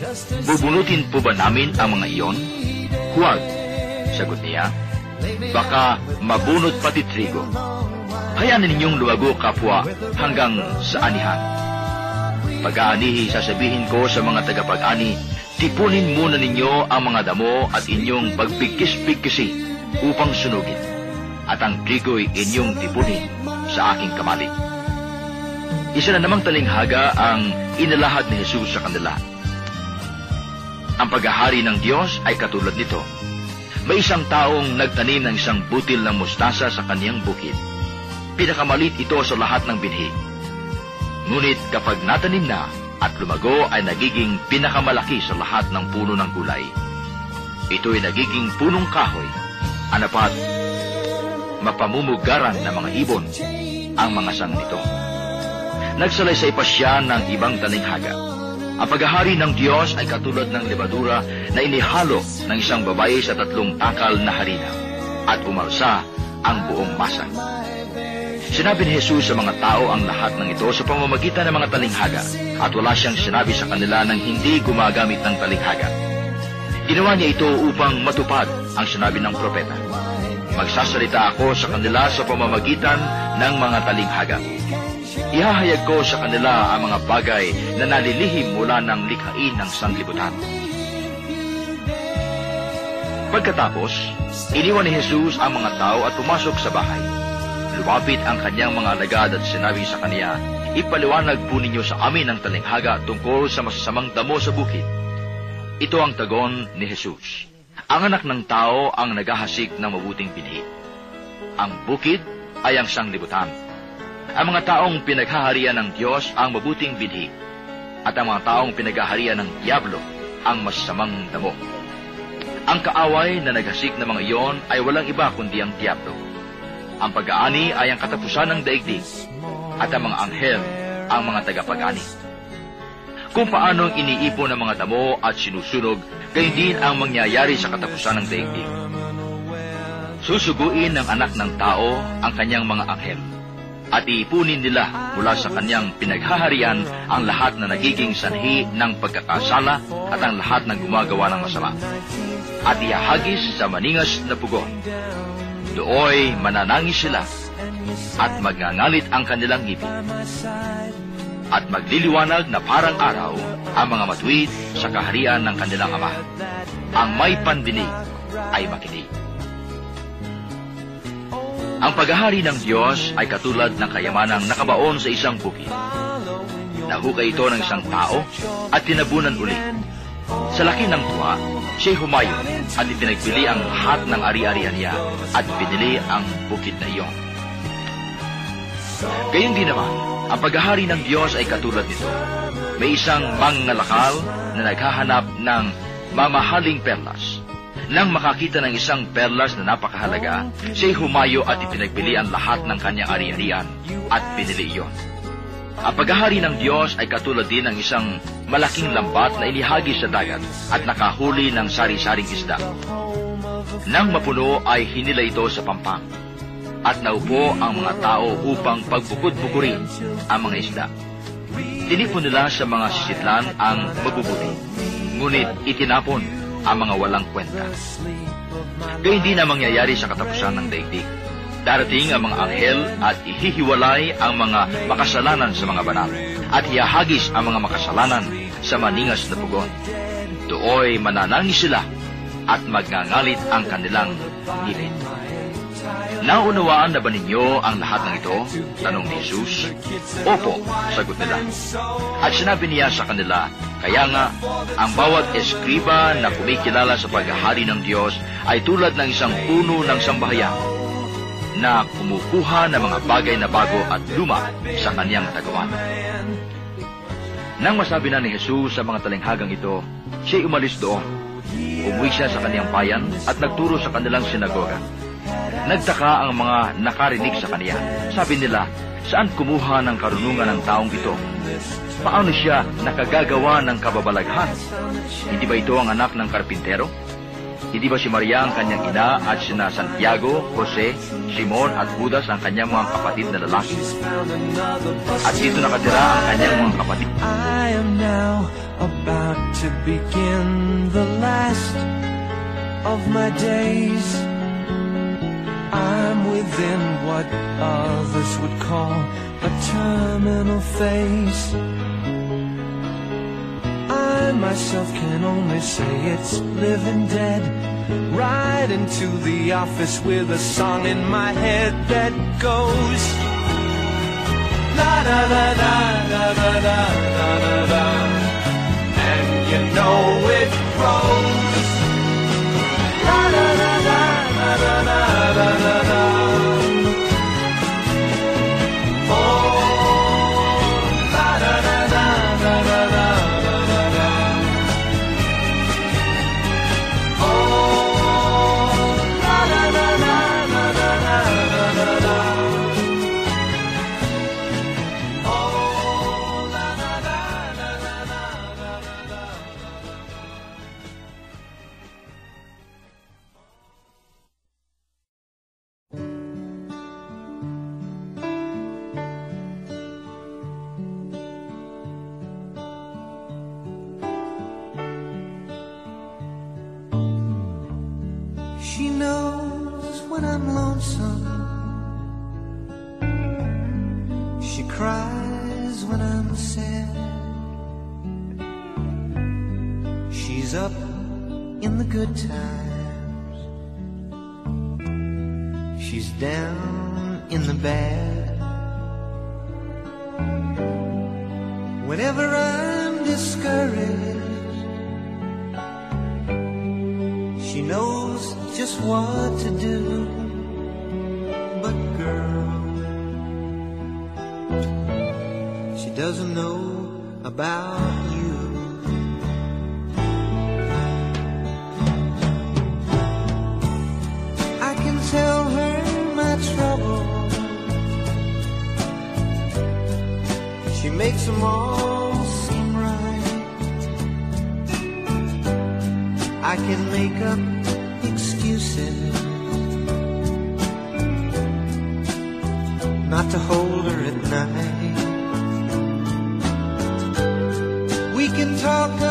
Bubunutin po ba namin ang mga iyon? Huwag, sagot niya. Baka mabunot pati trigo. Hayaan ninyong lumago kapwa hanggang sa anihan. Pag-aanihi, sasabihin ko sa mga tagapag-ani, tipunin muna ninyo ang mga damo at inyong pagbigkis-bigkisi upang sunugin. At ang trigo'y inyong tipunin sa aking kamali. Isa na namang talinghaga ang inalahad ni Jesus sa kanila. Ang paghahari ng Diyos ay katulad nito. May isang taong nagtanim ng isang butil ng mustasa sa kaniyang bukid. Pinakamalit ito sa lahat ng binhi. Ngunit kapag natanim na at lumago ay nagiging pinakamalaki sa lahat ng puno ng gulay. Ito ay nagiging punong kahoy, anapat, mapamumugaran ng mga ibon ang mga sanga nito. Nagsalaysay pa siya ng ibang talinghaga. Ang paghahari ng Diyos ay katulad ng lebadura na inihalo ng isang babae sa tatlong takal na harina at umalsa ang buong masa. Sinabi ni Jesus sa mga tao ang lahat ng ito sa pamamagitan ng mga talinghaga at wala siyang sinabi sa kanila nang hindi gumagamit ng talinghaga. Ginawa niya ito upang matupad ang sinabi ng propeta. Magsasalita ako sa kanila sa pamamagitan ng mga talinghaga. Ihahayag ko sa kanila ang mga bagay na nalilihim mula ng likhain ng sanglibutan. Pagkatapos, iniwan ni Jesus ang mga tao at pumasok sa bahay. Lumapit ang kanyang mga alagad at sinabi sa kaniya, Ipaliwanag po ninyo sa amin ang talinghaga tungkol sa masasamang damo sa bukid. Ito ang tagon ni Jesus. Ang anak ng tao ang naghahasik ng mabuting binhi. Ang bukid ay ang sanglibutan. Ang mga taong pinaghaharian ng Diyos ang mabuting binhi. At ang mga taong pinaghaharian ng Diablo ang masasamang damo. Ang kaaway na naghasik ng mga iyon ay walang iba kundi ang Diablo. Ang pag-aani ay ang katapusan ng daigdig, at ang mga anghel ang mga tagapag-ani. Kung paano iniipon ng mga damo at sinusunog, gayon din ang mangyayari sa katapusan ng daigdig. Susuguin ng anak ng tao ang kanyang mga anghel, at iipunin nila mula sa kanyang pinaghaharian ang lahat na nagiging sanhi ng pagkakasala at ang lahat ng gumagawa ng masama. At ihahagis sa maningas na pugon. Dooy mananangis sila at magngangalit ang kanilang ngipin. At magliliwanag na parang araw ang mga matuwid sa kaharian ng kanilang ama. Ang may pandinig ay makinig. Ang paghahari ng Diyos ay katulad ng kayamanang nakabaon sa isang bukid. Nahukay ito ng isang tao at tinabunan uli. Sa laki ng tuwa, siya'y humayo at ipinagbili ang lahat ng ari-arian niya at pinili ang bukid na iyon. Gayun din naman, ang paghahari ng Diyos ay katulad nito. May isang mangngalakal na naghahanap ng mamahaling perlas. Nang makakita ng isang perlas na napakahalaga, siya'y humayo at ipinagbili ang lahat ng kanyang ari-arian at pinili iyon. Ang paghahari ng Diyos ay katulad din ng isang malaking lambat na inihagi sa dagat at nakahuli ng sari-saring isda. Nang mapuno ay hinila ito sa pampang at naupo ang mga tao upang pagbukod-bukurin ang mga isda. Tinipon nila sa mga sisitlan ang mabubuti, ngunit itinapon ang mga walang kwenta. Gayun din ang mangyayari sa katapusan ng daigdig. Darating ang mga anghel at ihihiwalay ang mga makasalanan sa mga banal at ihahagis ang mga makasalanan sa maningas na pugon. Dooy mananangis sila at magngangalit ang kanilang ngipin. Naunawaan na ba ninyo ang lahat ng ito? Tanong ni Jesus. Opo, sagot nila. At sinabi niya sa kanila, kaya nga, ang bawat eskriba na kumikilala sa paghahari ng Diyos ay tulad ng isang puno ng sambahayan na kumukuha ng mga bagay na bago at luma sa kanyang tagawan. Nang masabi na ni Jesus sa mga talinghagang ito, siya'y umalis doon. Umuwi siya sa kanyang bayan at nagturo sa kanilang sinagoga. Nagtaka ang mga nakarinig sa kaniya. Sabi nila, saan kumuha ng karunungan ng taong ito? Paano siya nakagagawa ng kababalaghan? Hindi ba ito ang anak ng karpintero? Hindi ba si Maria ang kanyang ina at sina Santiago, Jose, Simon at Judas ang kanyang mga kapatid na lalaki? At dito nakatira ang kanyang mga kapatid. I am now about to begin the last of my days. I'm within what others would call a terminal phase. I myself can only say it's living dead. Ride into the office with a song in my head that goes La da da da da da da da da And you know it grows La da da da da da da la la la. times. She's down in the bad. talk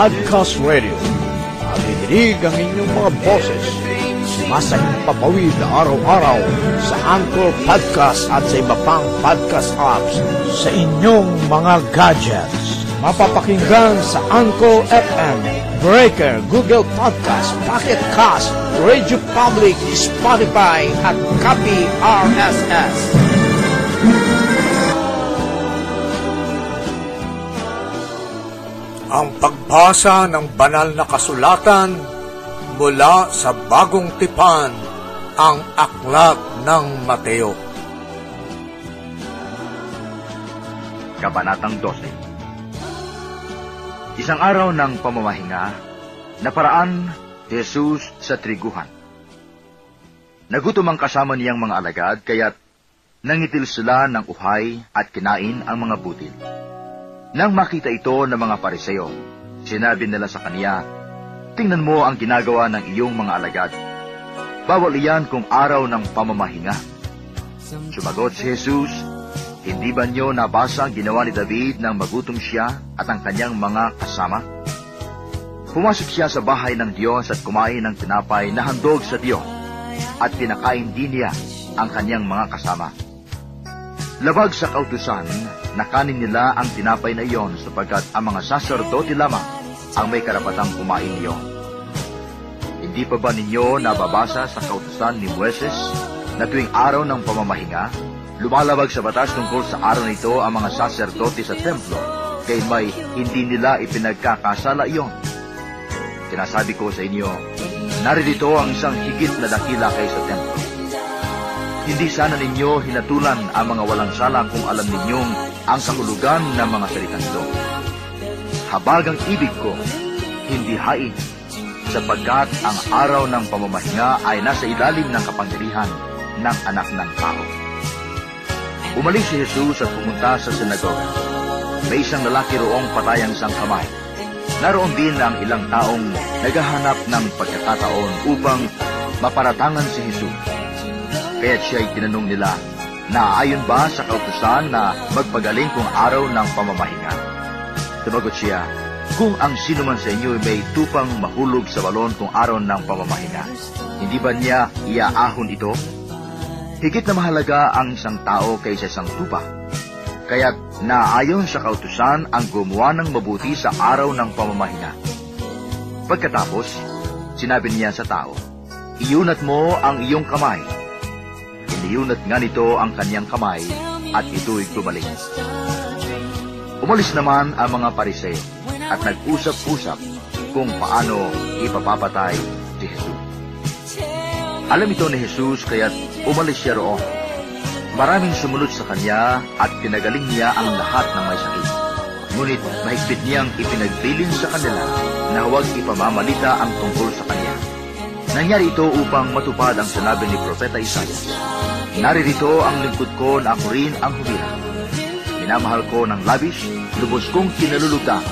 Podcast Radio. Nakikinig ang inyong mga boses. Sumasayang papawid araw-araw sa Anchor Podcast at sa iba pang podcast apps sa inyong mga gadgets. Mapapakinggan sa Anchor FM, Breaker, Google Podcast, Pocket Cast, Radio Public, Spotify at Copy RSS. ang pag Pagbabasa ng banal na kasulatan mula sa bagong tipan ang aklat ng Mateo. Kabanatang 12 Isang araw ng pamamahinga, naparaan si Jesus sa triguhan. Nagutom ang kasama niyang mga alagad, kaya't nangitil sila ng uhay at kinain ang mga butil. Nang makita ito ng mga pariseo, sinabi nila sa kaniya, Tingnan mo ang ginagawa ng iyong mga alagad. Bawal iyan kung araw ng pamamahinga. Sumagot si Jesus, Hindi ba niyo nabasa ang ginawa ni David nang magutom siya at ang kanyang mga kasama? Pumasok siya sa bahay ng Diyos at kumain ng tinapay na handog sa Diyos at pinakain din niya ang kanyang mga kasama. Labag sa kautusan, nakanin nila ang tinapay na iyon sapagkat ang mga saserdote lamang ang may karapatang kumain niyon. Hindi pa ba ninyo nababasa sa kautusan ni Moises na tuwing araw ng pamamahinga, lumalabag sa batas tungkol sa araw na ito ang mga saserdote sa templo, kay may hindi nila ipinagkakasala iyon. Sinasabi ko sa inyo, naririto ang isang higit na dakila kaysa templo. Hindi sana ninyo hinatulan ang mga walang sala kung alam ninyong ang kahulugan ng mga salitang ito. Habagang ibig ko, hindi hain, sapagkat ang araw ng pamamahinga ay nasa ilalim ng kapangyarihan ng anak ng tao. Umalis si Jesus at pumunta sa sinagoga. May isang lalaki roong patayang sang kamay. Naroon din ang ilang taong naghahanap ng pagkakataon upang maparatangan si Jesus. Kaya siya'y tinanong nila, Naayon ba sa kautusan na magpagaling kung araw ng pamamahinga? Sumagot siya, Kung ang sino man sa inyo may tupang mahulog sa balon kung araw ng pamamahinga, hindi ba niya iaahon ito? Higit na mahalaga ang isang tao kaysa isang tupa. Kaya't naayon sa kautusan ang gumawa ng mabuti sa araw ng pamamahinga. Pagkatapos, sinabi niya sa tao, Iyunat mo ang iyong kamay. Iniyunat nga nito ang kanyang kamay at ito'y gumaling. Umalis naman ang mga pariseo at nag-usap-usap kung paano ipapapatay si Jesus. Alam ito ni Jesus kaya't umalis siya roon. Maraming sumunod sa kanya at pinagaling niya ang lahat ng may sakit. Ngunit mahigpit niyang ipinagbilin sa kanila na huwag ipamamalita ang tungkol sa kanya. Nangyari ito upang matupad ang sinabi ni Propeta Isaias. Naririto ang lingkod ko na ako rin ang humira. Minamahal ko ng labis, lubos kong kinalulugdan.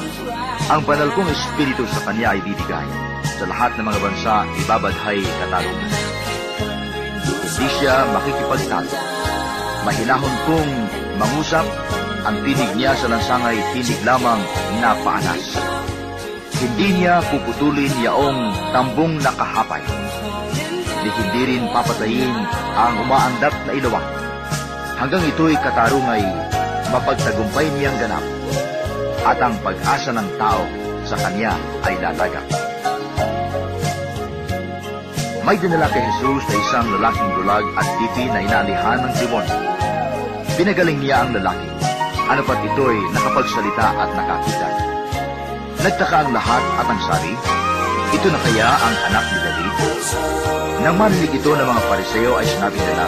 Ang banal kong espiritu sa kanya ay bibigay. Sa lahat ng mga bansa, ibabadhay katarungan. Hindi siya makikipagtalo. Mahinahon kong mangusap, ang tinig niya sa lansangay tinig lamang na paanas. Hindi niya puputulin yaong tambong nakahapay. Di hindi rin papatayin ang umaandap na ilawan. Hanggang ito'y katarungay, mapagtagumpay niyang ganap. At ang pag-asa ng tao sa kanya ay lalagak. May dinala kay Jesus na isang lalaking bulag at titi na inaalihan ng demonyo. Pinagaling niya ang lalaki. Ano pat ito'y nakapagsalita at nakakita. Nagtaka ang lahat at ang sabi, ito na kaya ang anak ni David? Nang marinig ito ng mga pariseo ay sinabi nila,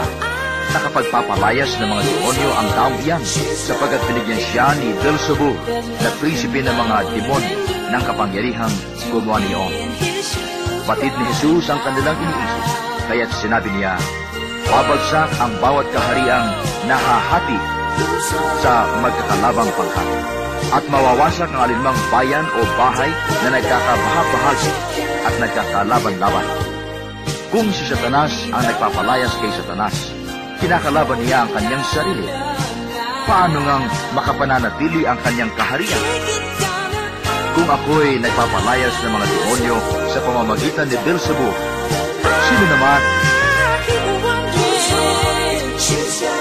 nakapagpapalayas ng mga demonyo ang taong iyan sapagat binigyan siya ni Beelzebub na prinsipe ng mga demonyo ng kapangyarihang gumawa niyon. Batid ni Jesus ang kanilang iniisip, kaya't sinabi niya, Babagsak ang bawat kahariang nahahati sa magkakalabang pangkat at mawawasak ang alinmang bayan o bahay na nagkakabahag-bahagi at nagkakalaban-laban. Kung si Satanas ang nagpapalayas kay Satanas, kinakalaban niya ang kanyang sarili. Paano ngang makapananatili ang kanyang kaharian? Kung ako'y nagpapalayas ng mga demonyo sa pamamagitan ni Beelzebub, sino naman something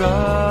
trust.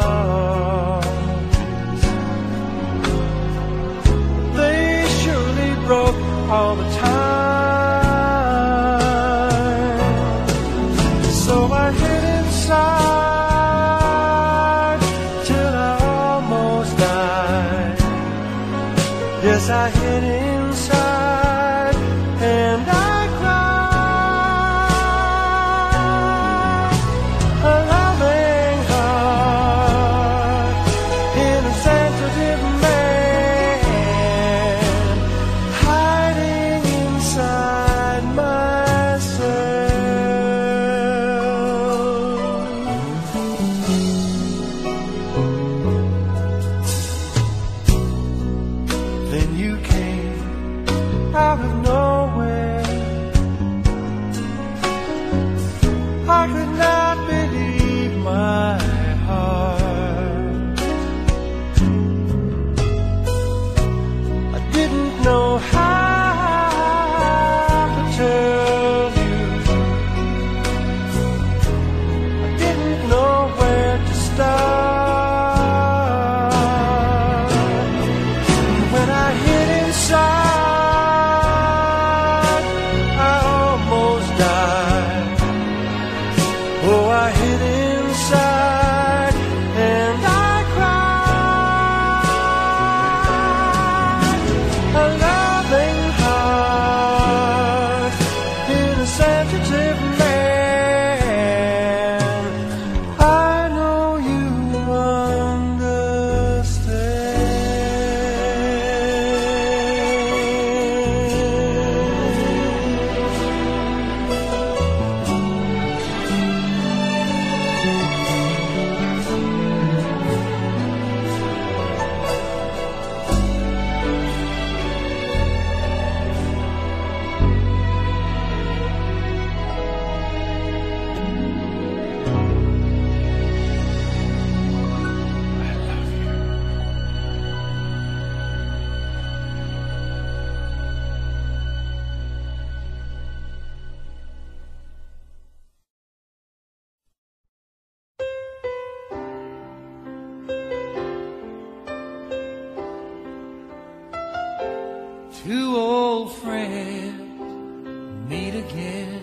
again,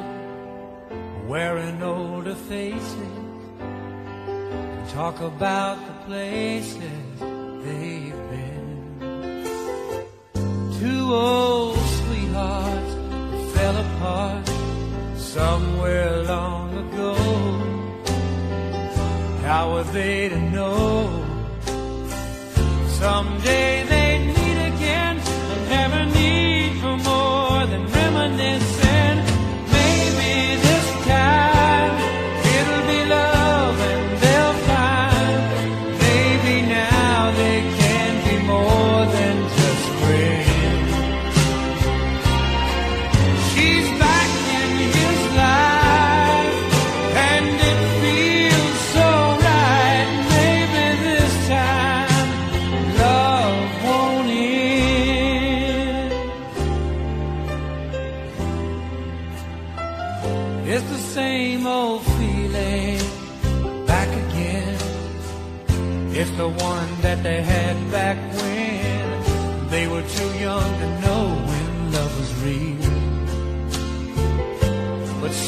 wearing older faces, talk about the places they've been. Two old sweethearts fell apart somewhere long ago. How are they to know someday?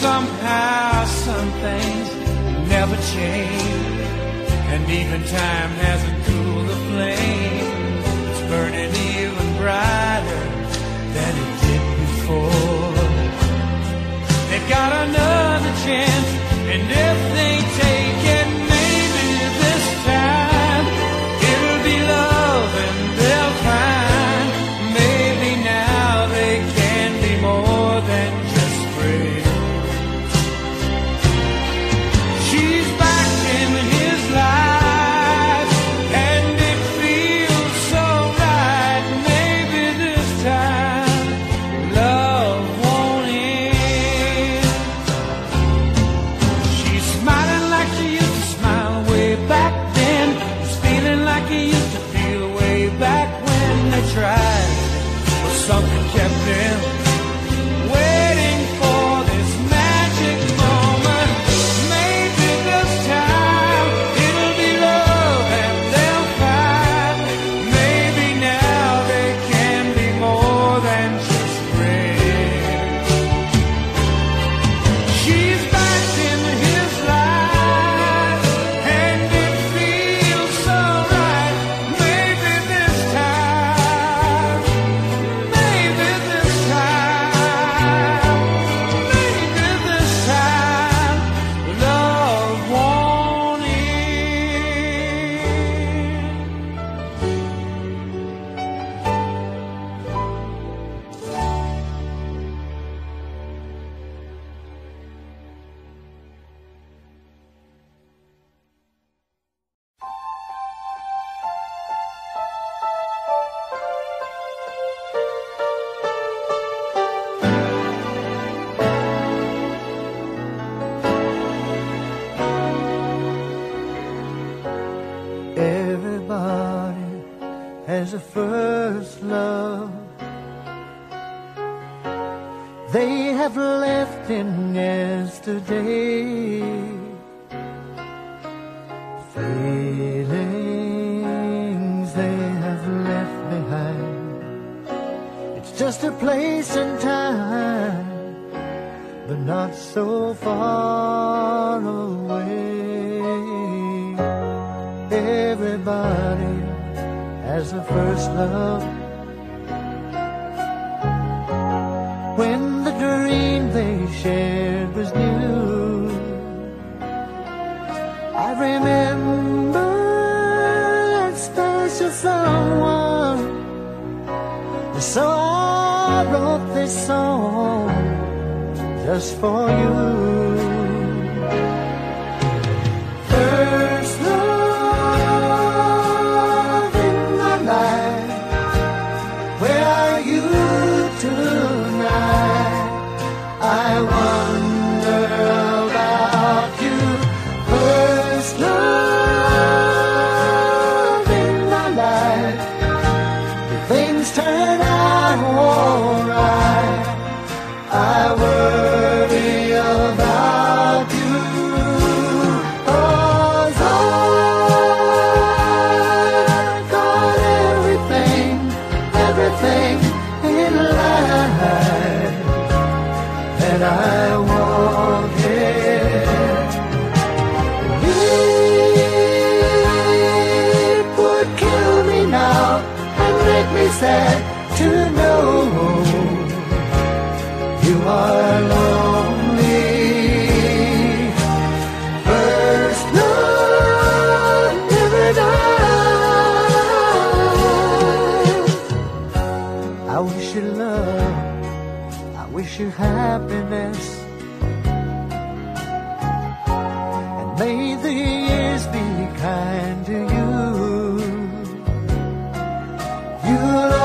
somehow some things never change. And even time hasn't cooled the flame. It's burning even brighter than it did before. They've got another chance, and if they take it. you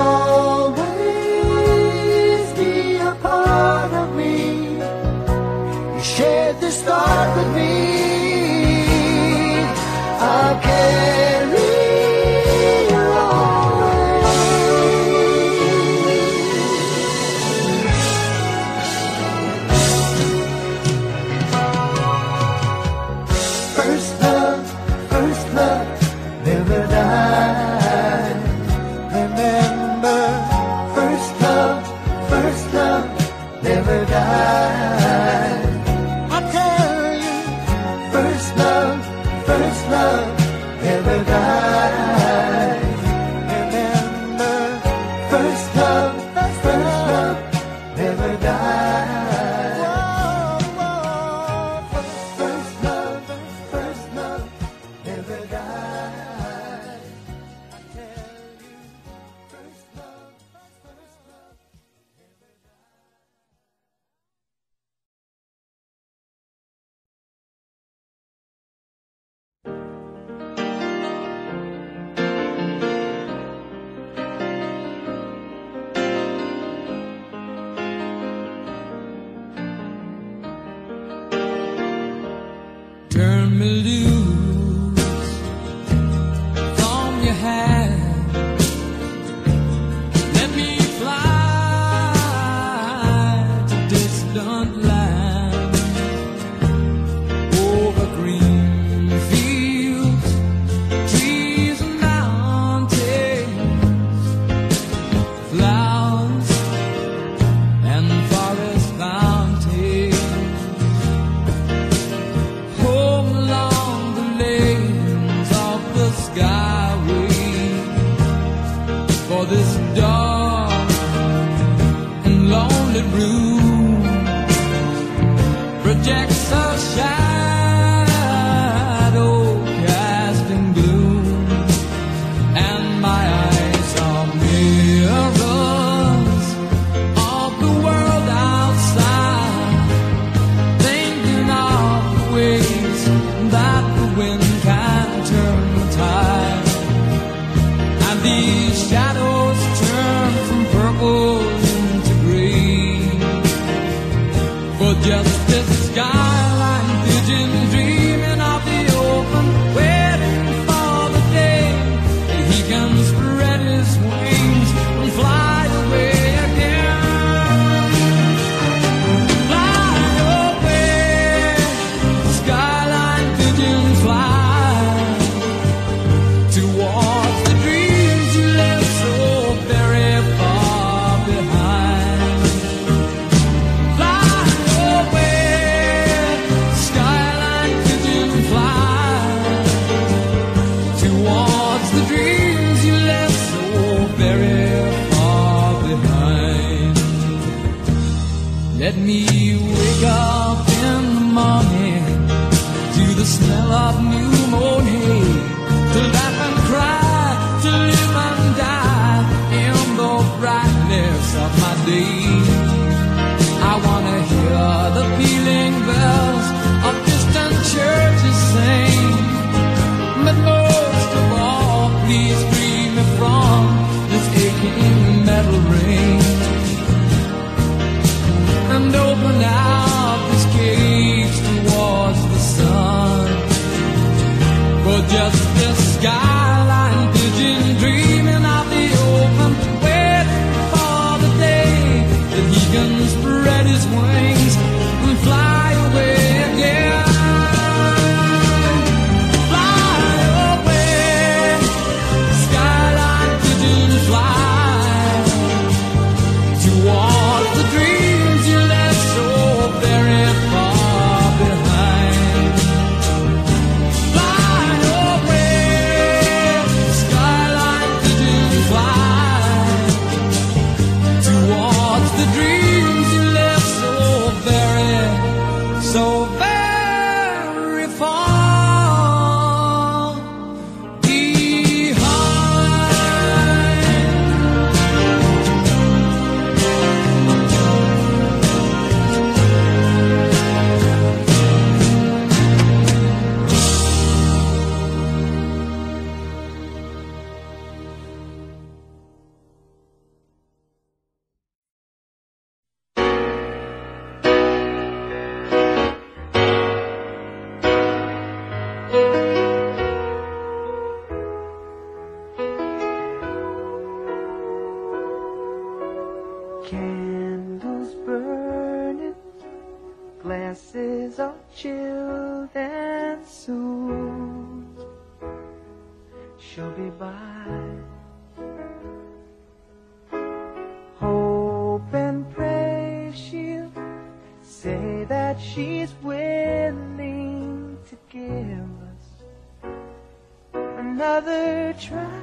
another try.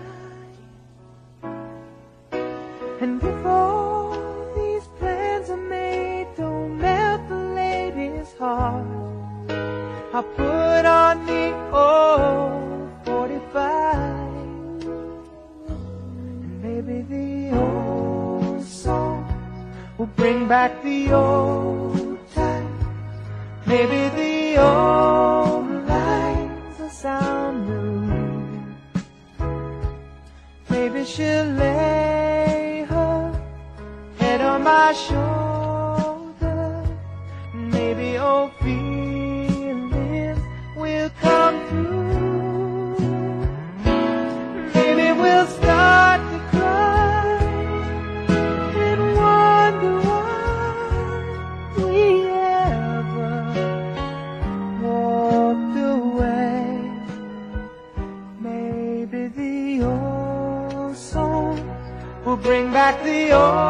And if all these plans are made, don't melt the lady's heart. I'll put on the old 45. And maybe the old songs will bring back the old times. Maybe she'll lay her head on my shoulder. yo.